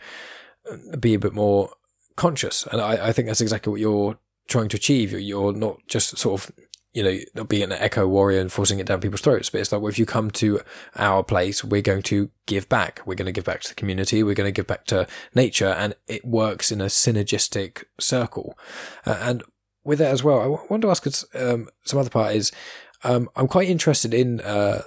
uh, be a bit more conscious. And I, I think that's exactly what you're trying to achieve. You're not just sort of you know, not being an eco warrior and forcing it down people's throats. But it's like, well, if you come to our place, we're going to give back. We're going to give back to the community. We're going to give back to nature. And it works in a synergistic circle. Uh, and with that as well, I want to ask um, some other part is, um, I'm quite interested in, uh,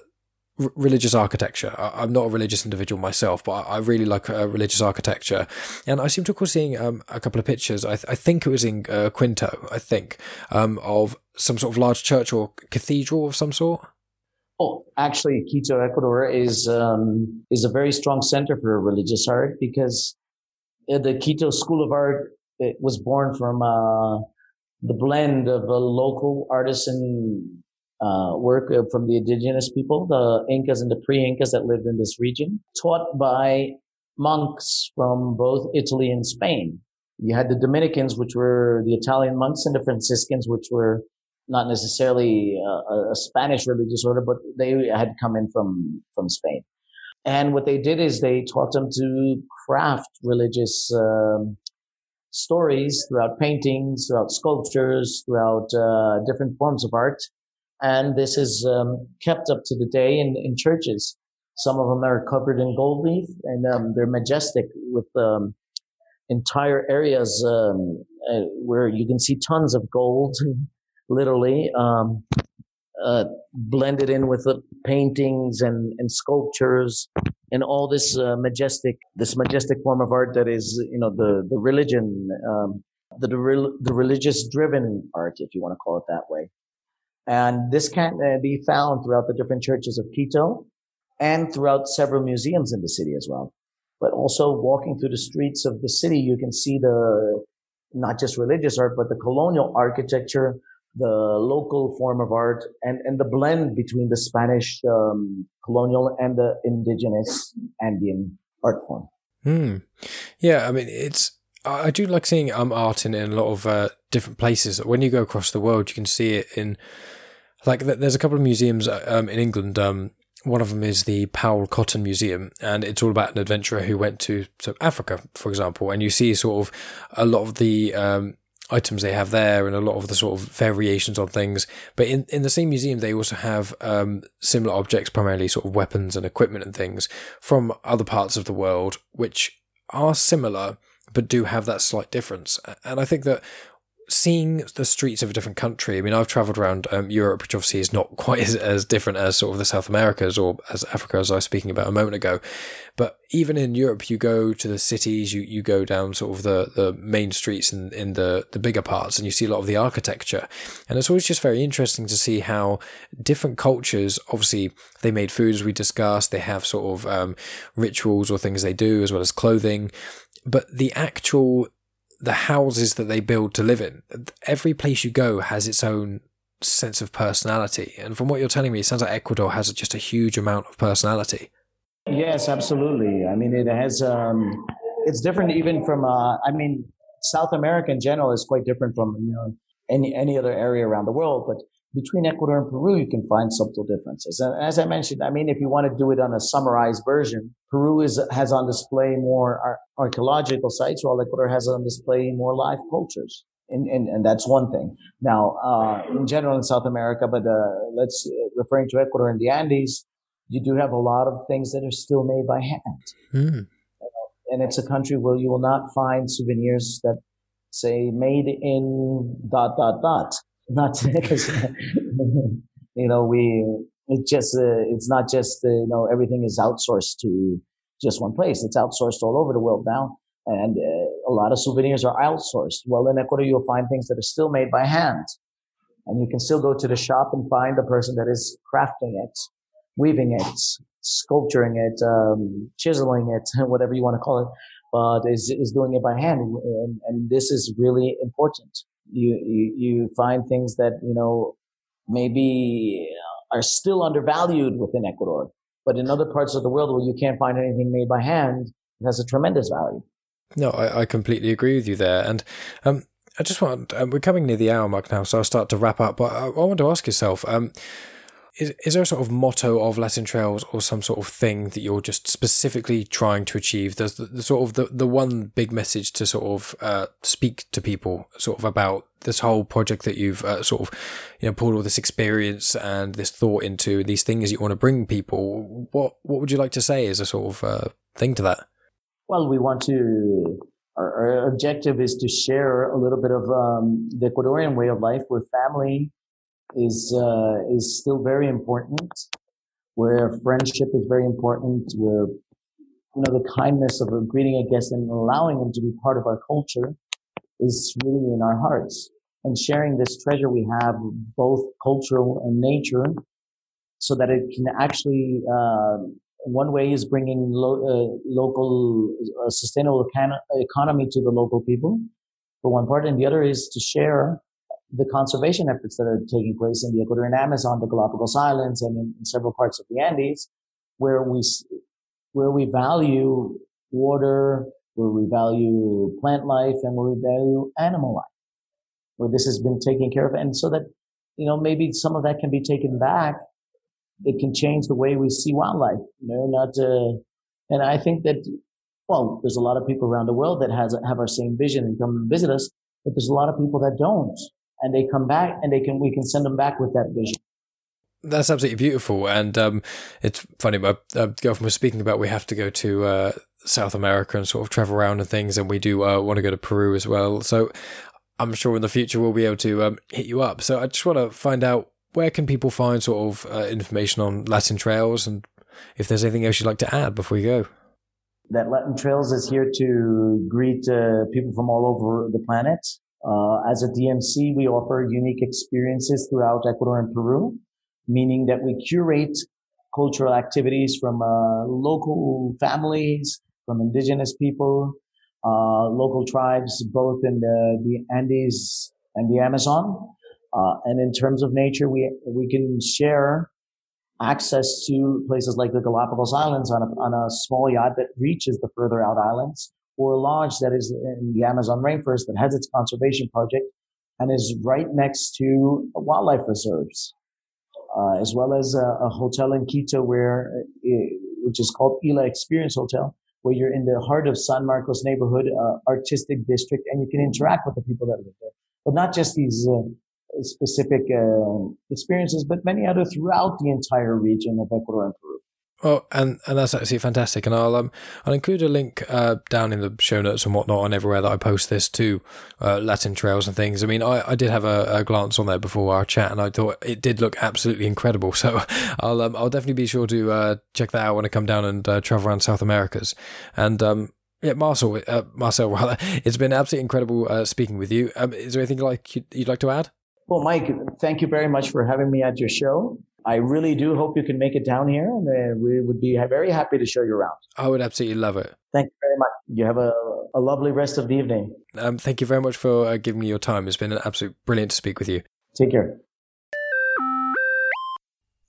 religious architecture. I, am not a religious individual myself, but I, really like uh, religious architecture. And I seem to recall seeing um, a couple of pictures. I, th- I think it was in uh, Quito, I think, um, of some sort of large church or cathedral of some sort. Oh, actually, Quito, Ecuador is um, is a very strong center for religious art because uh, the Quito School of Art was born from uh, the blend of a local artisan uh, work from the indigenous people, the Incas and the pre-Incas that lived in this region, taught by monks from both Italy and Spain. You had the Dominicans, which were the Italian monks, and the Franciscans, which were not necessarily a, a Spanish religious order, but they had come in from, from Spain. And what they did is they taught them to craft religious um, stories throughout paintings, throughout sculptures, throughout uh, different forms of art and this is um, kept up to the day in, in churches. Some of them are covered in gold leaf, and um, they're majestic with um, entire areas um, uh, where you can see tons of gold, <laughs> literally um, uh, blended in with the paintings and, and sculptures and all this uh, majestic this majestic form of art that is you know the the religion um, the the, the religious driven art if you want to call it that way and this can uh, be found throughout the different churches of Quito and throughout several museums in the city as well. But also walking through the streets of the city, you can see the, not just religious art, but the colonial architecture, the local form of art, and, and the blend between the Spanish um, colonial and the indigenous Andean art form. Hmm. Yeah, I mean, it's I do like seeing um art in, in a lot of uh, different places. When you go across the world, you can see it in like there's a couple of museums uh, um, in England. Um, one of them is the Powell Cotton Museum, and it's all about an adventurer who went to, to Africa, for example. And you see sort of a lot of the um, items they have there and a lot of the sort of variations on things. But in, in the same museum, they also have um, similar objects, primarily sort of weapons and equipment and things from other parts of the world, which are similar but do have that slight difference. And I think that seeing the streets of a different country. I mean, I've travelled around um, Europe, which obviously is not <laughs> quite as, as different as sort of the South Americas or as Africa, as I was speaking about a moment ago. But even in Europe, you go to the cities, you, you go down sort of the, the main streets in, in the, the bigger parts, and you see a lot of the architecture. And it's always just very interesting to see how different cultures, obviously, they made food as we discussed, they have sort of um, rituals or things they do, as well as clothing. But the actual the houses that they build to live in. Every place you go has its own sense of personality. And from what you're telling me, it sounds like Ecuador has just a huge amount of personality. Yes, absolutely. I mean, it has, um, it's different even from, uh, I mean, South America in general is quite different from, you know, any, any other area around the world. But between Ecuador and Peru, you can find subtle differences. And as I mentioned, I mean, if you want to do it on a summarized version, Peru is, has on display more ar- archaeological sites, while Ecuador has on display more live cultures. And, and, and that's one thing. Now, uh, in general in South America, but uh, let's uh, referring to Ecuador and the Andes, you do have a lot of things that are still made by hand. Mm. And it's a country where you will not find souvenirs that say made in dot dot dot not <laughs> because you know we it just uh, it's not just uh, you know everything is outsourced to just one place. It's outsourced all over the world now, and uh, a lot of souvenirs are outsourced. Well, in Ecuador, you'll find things that are still made by hand, and you can still go to the shop and find the person that is crafting it, weaving it, sculpturing it, um, chiseling it, <laughs> whatever you want to call it, but is is doing it by hand, and, and this is really important you, you, find things that, you know, maybe are still undervalued within Ecuador. But in other parts of the world where you can't find anything made by hand, it has a tremendous value. No, I, I completely agree with you there. And um, I just want, um, we're coming near the hour mark now, so I'll start to wrap up. But I, I want to ask yourself, um, is, is there a sort of motto of Latin Trails or some sort of thing that you're just specifically trying to achieve? There's the, the sort of the, the one big message to sort of uh, speak to people sort of about this whole project that you've uh, sort of you know poured all this experience and this thought into these things you want to bring people. What what would you like to say as a sort of uh, thing to that? Well, we want to. Our, our objective is to share a little bit of um, the Ecuadorian way of life, with family is uh, is still very important, where friendship is very important, where you know the kindness of greeting a guest and allowing them to be part of our culture is really in our hearts. And sharing this treasure we have, both cultural and nature, so that it can actually, uh, one way is bringing lo- uh, local uh, sustainable economy to the local people, for one part, and the other is to share the conservation efforts that are taking place in the Ecuadorian Amazon, the Galapagos Islands, and in, in several parts of the Andes, where we where we value water, where we value plant life, and where we value animal life, where this has been taken care of, and so that you know maybe some of that can be taken back. It can change the way we see wildlife. You know, not uh, and I think that well, there's a lot of people around the world that has have our same vision and come and visit us, but there's a lot of people that don't and they come back and they can we can send them back with that vision. That's absolutely beautiful, and um, it's funny. My uh, girlfriend was speaking about we have to go to uh, South America and sort of travel around and things, and we do uh, want to go to Peru as well. So I'm sure in the future we'll be able to um, hit you up. So I just want to find out where can people find sort of uh, information on Latin Trails, and if there's anything else you'd like to add before you go. That Latin Trails is here to greet uh, people from all over the planet. Uh, as a DMC, we offer unique experiences throughout Ecuador and Peru, meaning that we curate cultural activities from uh, local families, from indigenous people, uh, local tribes, both in the, the Andes and the Amazon. Uh, and in terms of nature, we we can share access to places like the Galapagos Islands on a, on a small yacht that reaches the further out islands or a lodge that is in the Amazon rainforest that has its conservation project and is right next to wildlife reserves, uh, as well as a, a, hotel in Quito where, it, uh, which is called Illa Experience Hotel, where you're in the heart of San Marcos neighborhood, uh, artistic district, and you can interact with the people that live there. But not just these uh, specific uh, experiences, but many other throughout the entire region of Ecuador and Peru. Well, and and that's actually fantastic, and I'll um I'll include a link uh, down in the show notes and whatnot on everywhere that I post this to uh, Latin trails and things. I mean, I, I did have a, a, glance on there before our chat, and I thought it did look absolutely incredible. <laughs> So I'll um, I'll definitely be sure to uh, check that out when I come down and uh, travel around South Americas. And um, yeah, Marcel, uh, Marcel, <laughs> rather, it's been absolutely incredible uh, speaking with you. Um, is there anything like you'd, you'd like to add? Well, Mike, thank you very much for having me at your show. I really do hope you can make it down here, and uh, we would be very happy to show you around. I would absolutely love it. Thank you very much. You have a, a lovely rest of the evening. Um, thank you very much for uh, giving me your time. It's been an absolute brilliant to speak with you. Take care.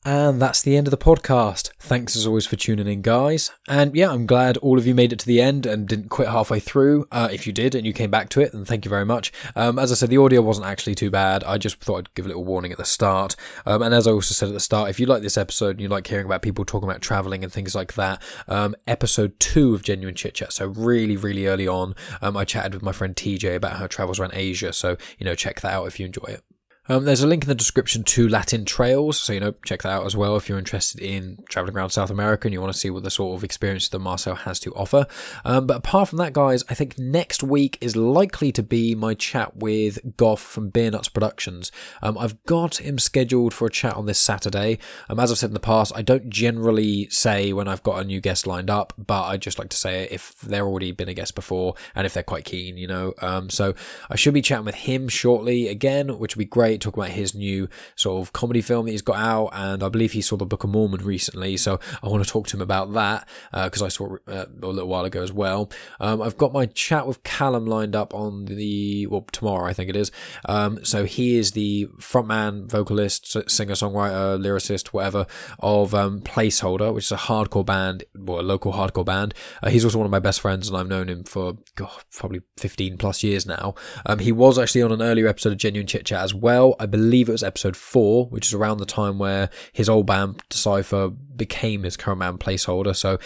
And that's the end of the podcast. Thanks as always for tuning in, guys. And yeah, I'm glad all of you made it to the end and didn't quit halfway through. Uh, if you did and you came back to it, then thank you very much. Um, as I said, the audio wasn't actually too bad. I just thought I'd give a little warning at the start. Um, and as I also said at the start, if you like this episode and you like hearing about people talking about traveling and things like that, um, episode two of Genuine Chit Chat, so really, really early on, um, I chatted with my friend TJ about her travels around Asia. So, you know, check that out if you enjoy it. Um, there's a link in the description to Latin Trails, so you know check that out as well if you're interested in traveling around South America and you want to see what the sort of experience that Marcel has to offer. Um, but apart from that, guys, I think next week is likely to be my chat with Goff from Beer Nuts Productions. Um, I've got him scheduled for a chat on this Saturday. Um, as I've said in the past, I don't generally say when I've got a new guest lined up, but I just like to say it if they're already been a guest before and if they're quite keen, you know. Um, so I should be chatting with him shortly again, which will be great Talk about his new sort of comedy film that he's got out, and I believe he saw the Book of Mormon recently. So I want to talk to him about that because uh, I saw it uh, a little while ago as well. Um, I've got my chat with Callum lined up on the well tomorrow, I think it is. Um, so he is the frontman, vocalist, singer, songwriter, lyricist, whatever of um, Placeholder, which is a hardcore band, well, a local hardcore band. Uh, he's also one of my best friends, and I've known him for God, probably 15 plus years now. Um, he was actually on an earlier episode of Genuine Chit Chat as well. I believe it was episode four, which is around the time where his old band Decipher became his current band placeholder. So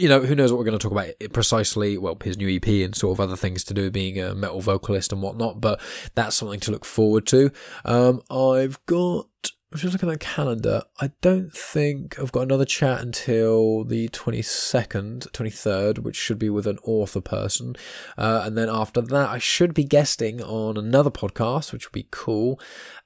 you know, who knows what we're going to talk about precisely? Well, his new EP and sort of other things to do, being a metal vocalist and whatnot, but that's something to look forward to. Um, I've got I'm just looking at the calendar. I don't think I've got another chat until the 22nd, 23rd, which should be with an author person. Uh, and then after that, I should be guesting on another podcast, which would be cool.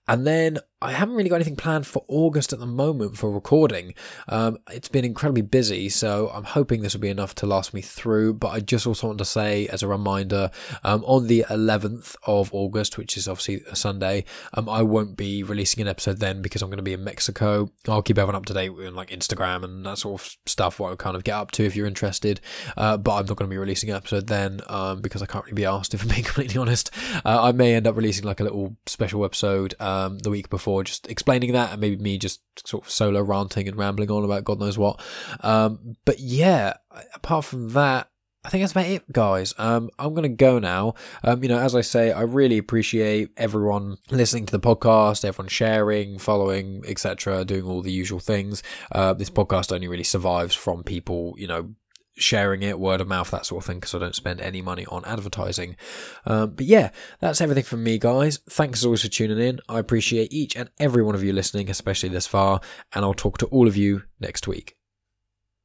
And then I haven't really got anything planned for August at the moment for recording. Um, it's been incredibly busy, so I'm hoping this will be enough to last me through. But I just also want to say, as a reminder, um, on the 11th of August, which is obviously a Sunday, um, I won't be releasing an episode then because I'm going to be in Mexico. I'll keep everyone up to date with like Instagram and that sort of stuff, what I kind of get up to if you're interested. Uh, but I'm not going to be releasing an episode then um, because I can't really be asked, if I'm being <laughs> completely honest. Uh, I may end up releasing like a little special episode um, the week before just explaining that and maybe me just sort of solo ranting and rambling on about God knows what. Um, but yeah, apart from that, I think that's about it, guys. Um, I'm going to go now. Um, you know, as I say, I really appreciate everyone listening to the podcast, everyone sharing, following, etc., doing all the usual things. Uh, this podcast only really survives from people, you know, sharing it, word of mouth, that sort of thing, because I don't spend any money on advertising. Um, but yeah, that's everything from me, guys. Thanks as always for tuning in. I appreciate each and every one of you listening, especially this far, and I'll talk to all of you next week.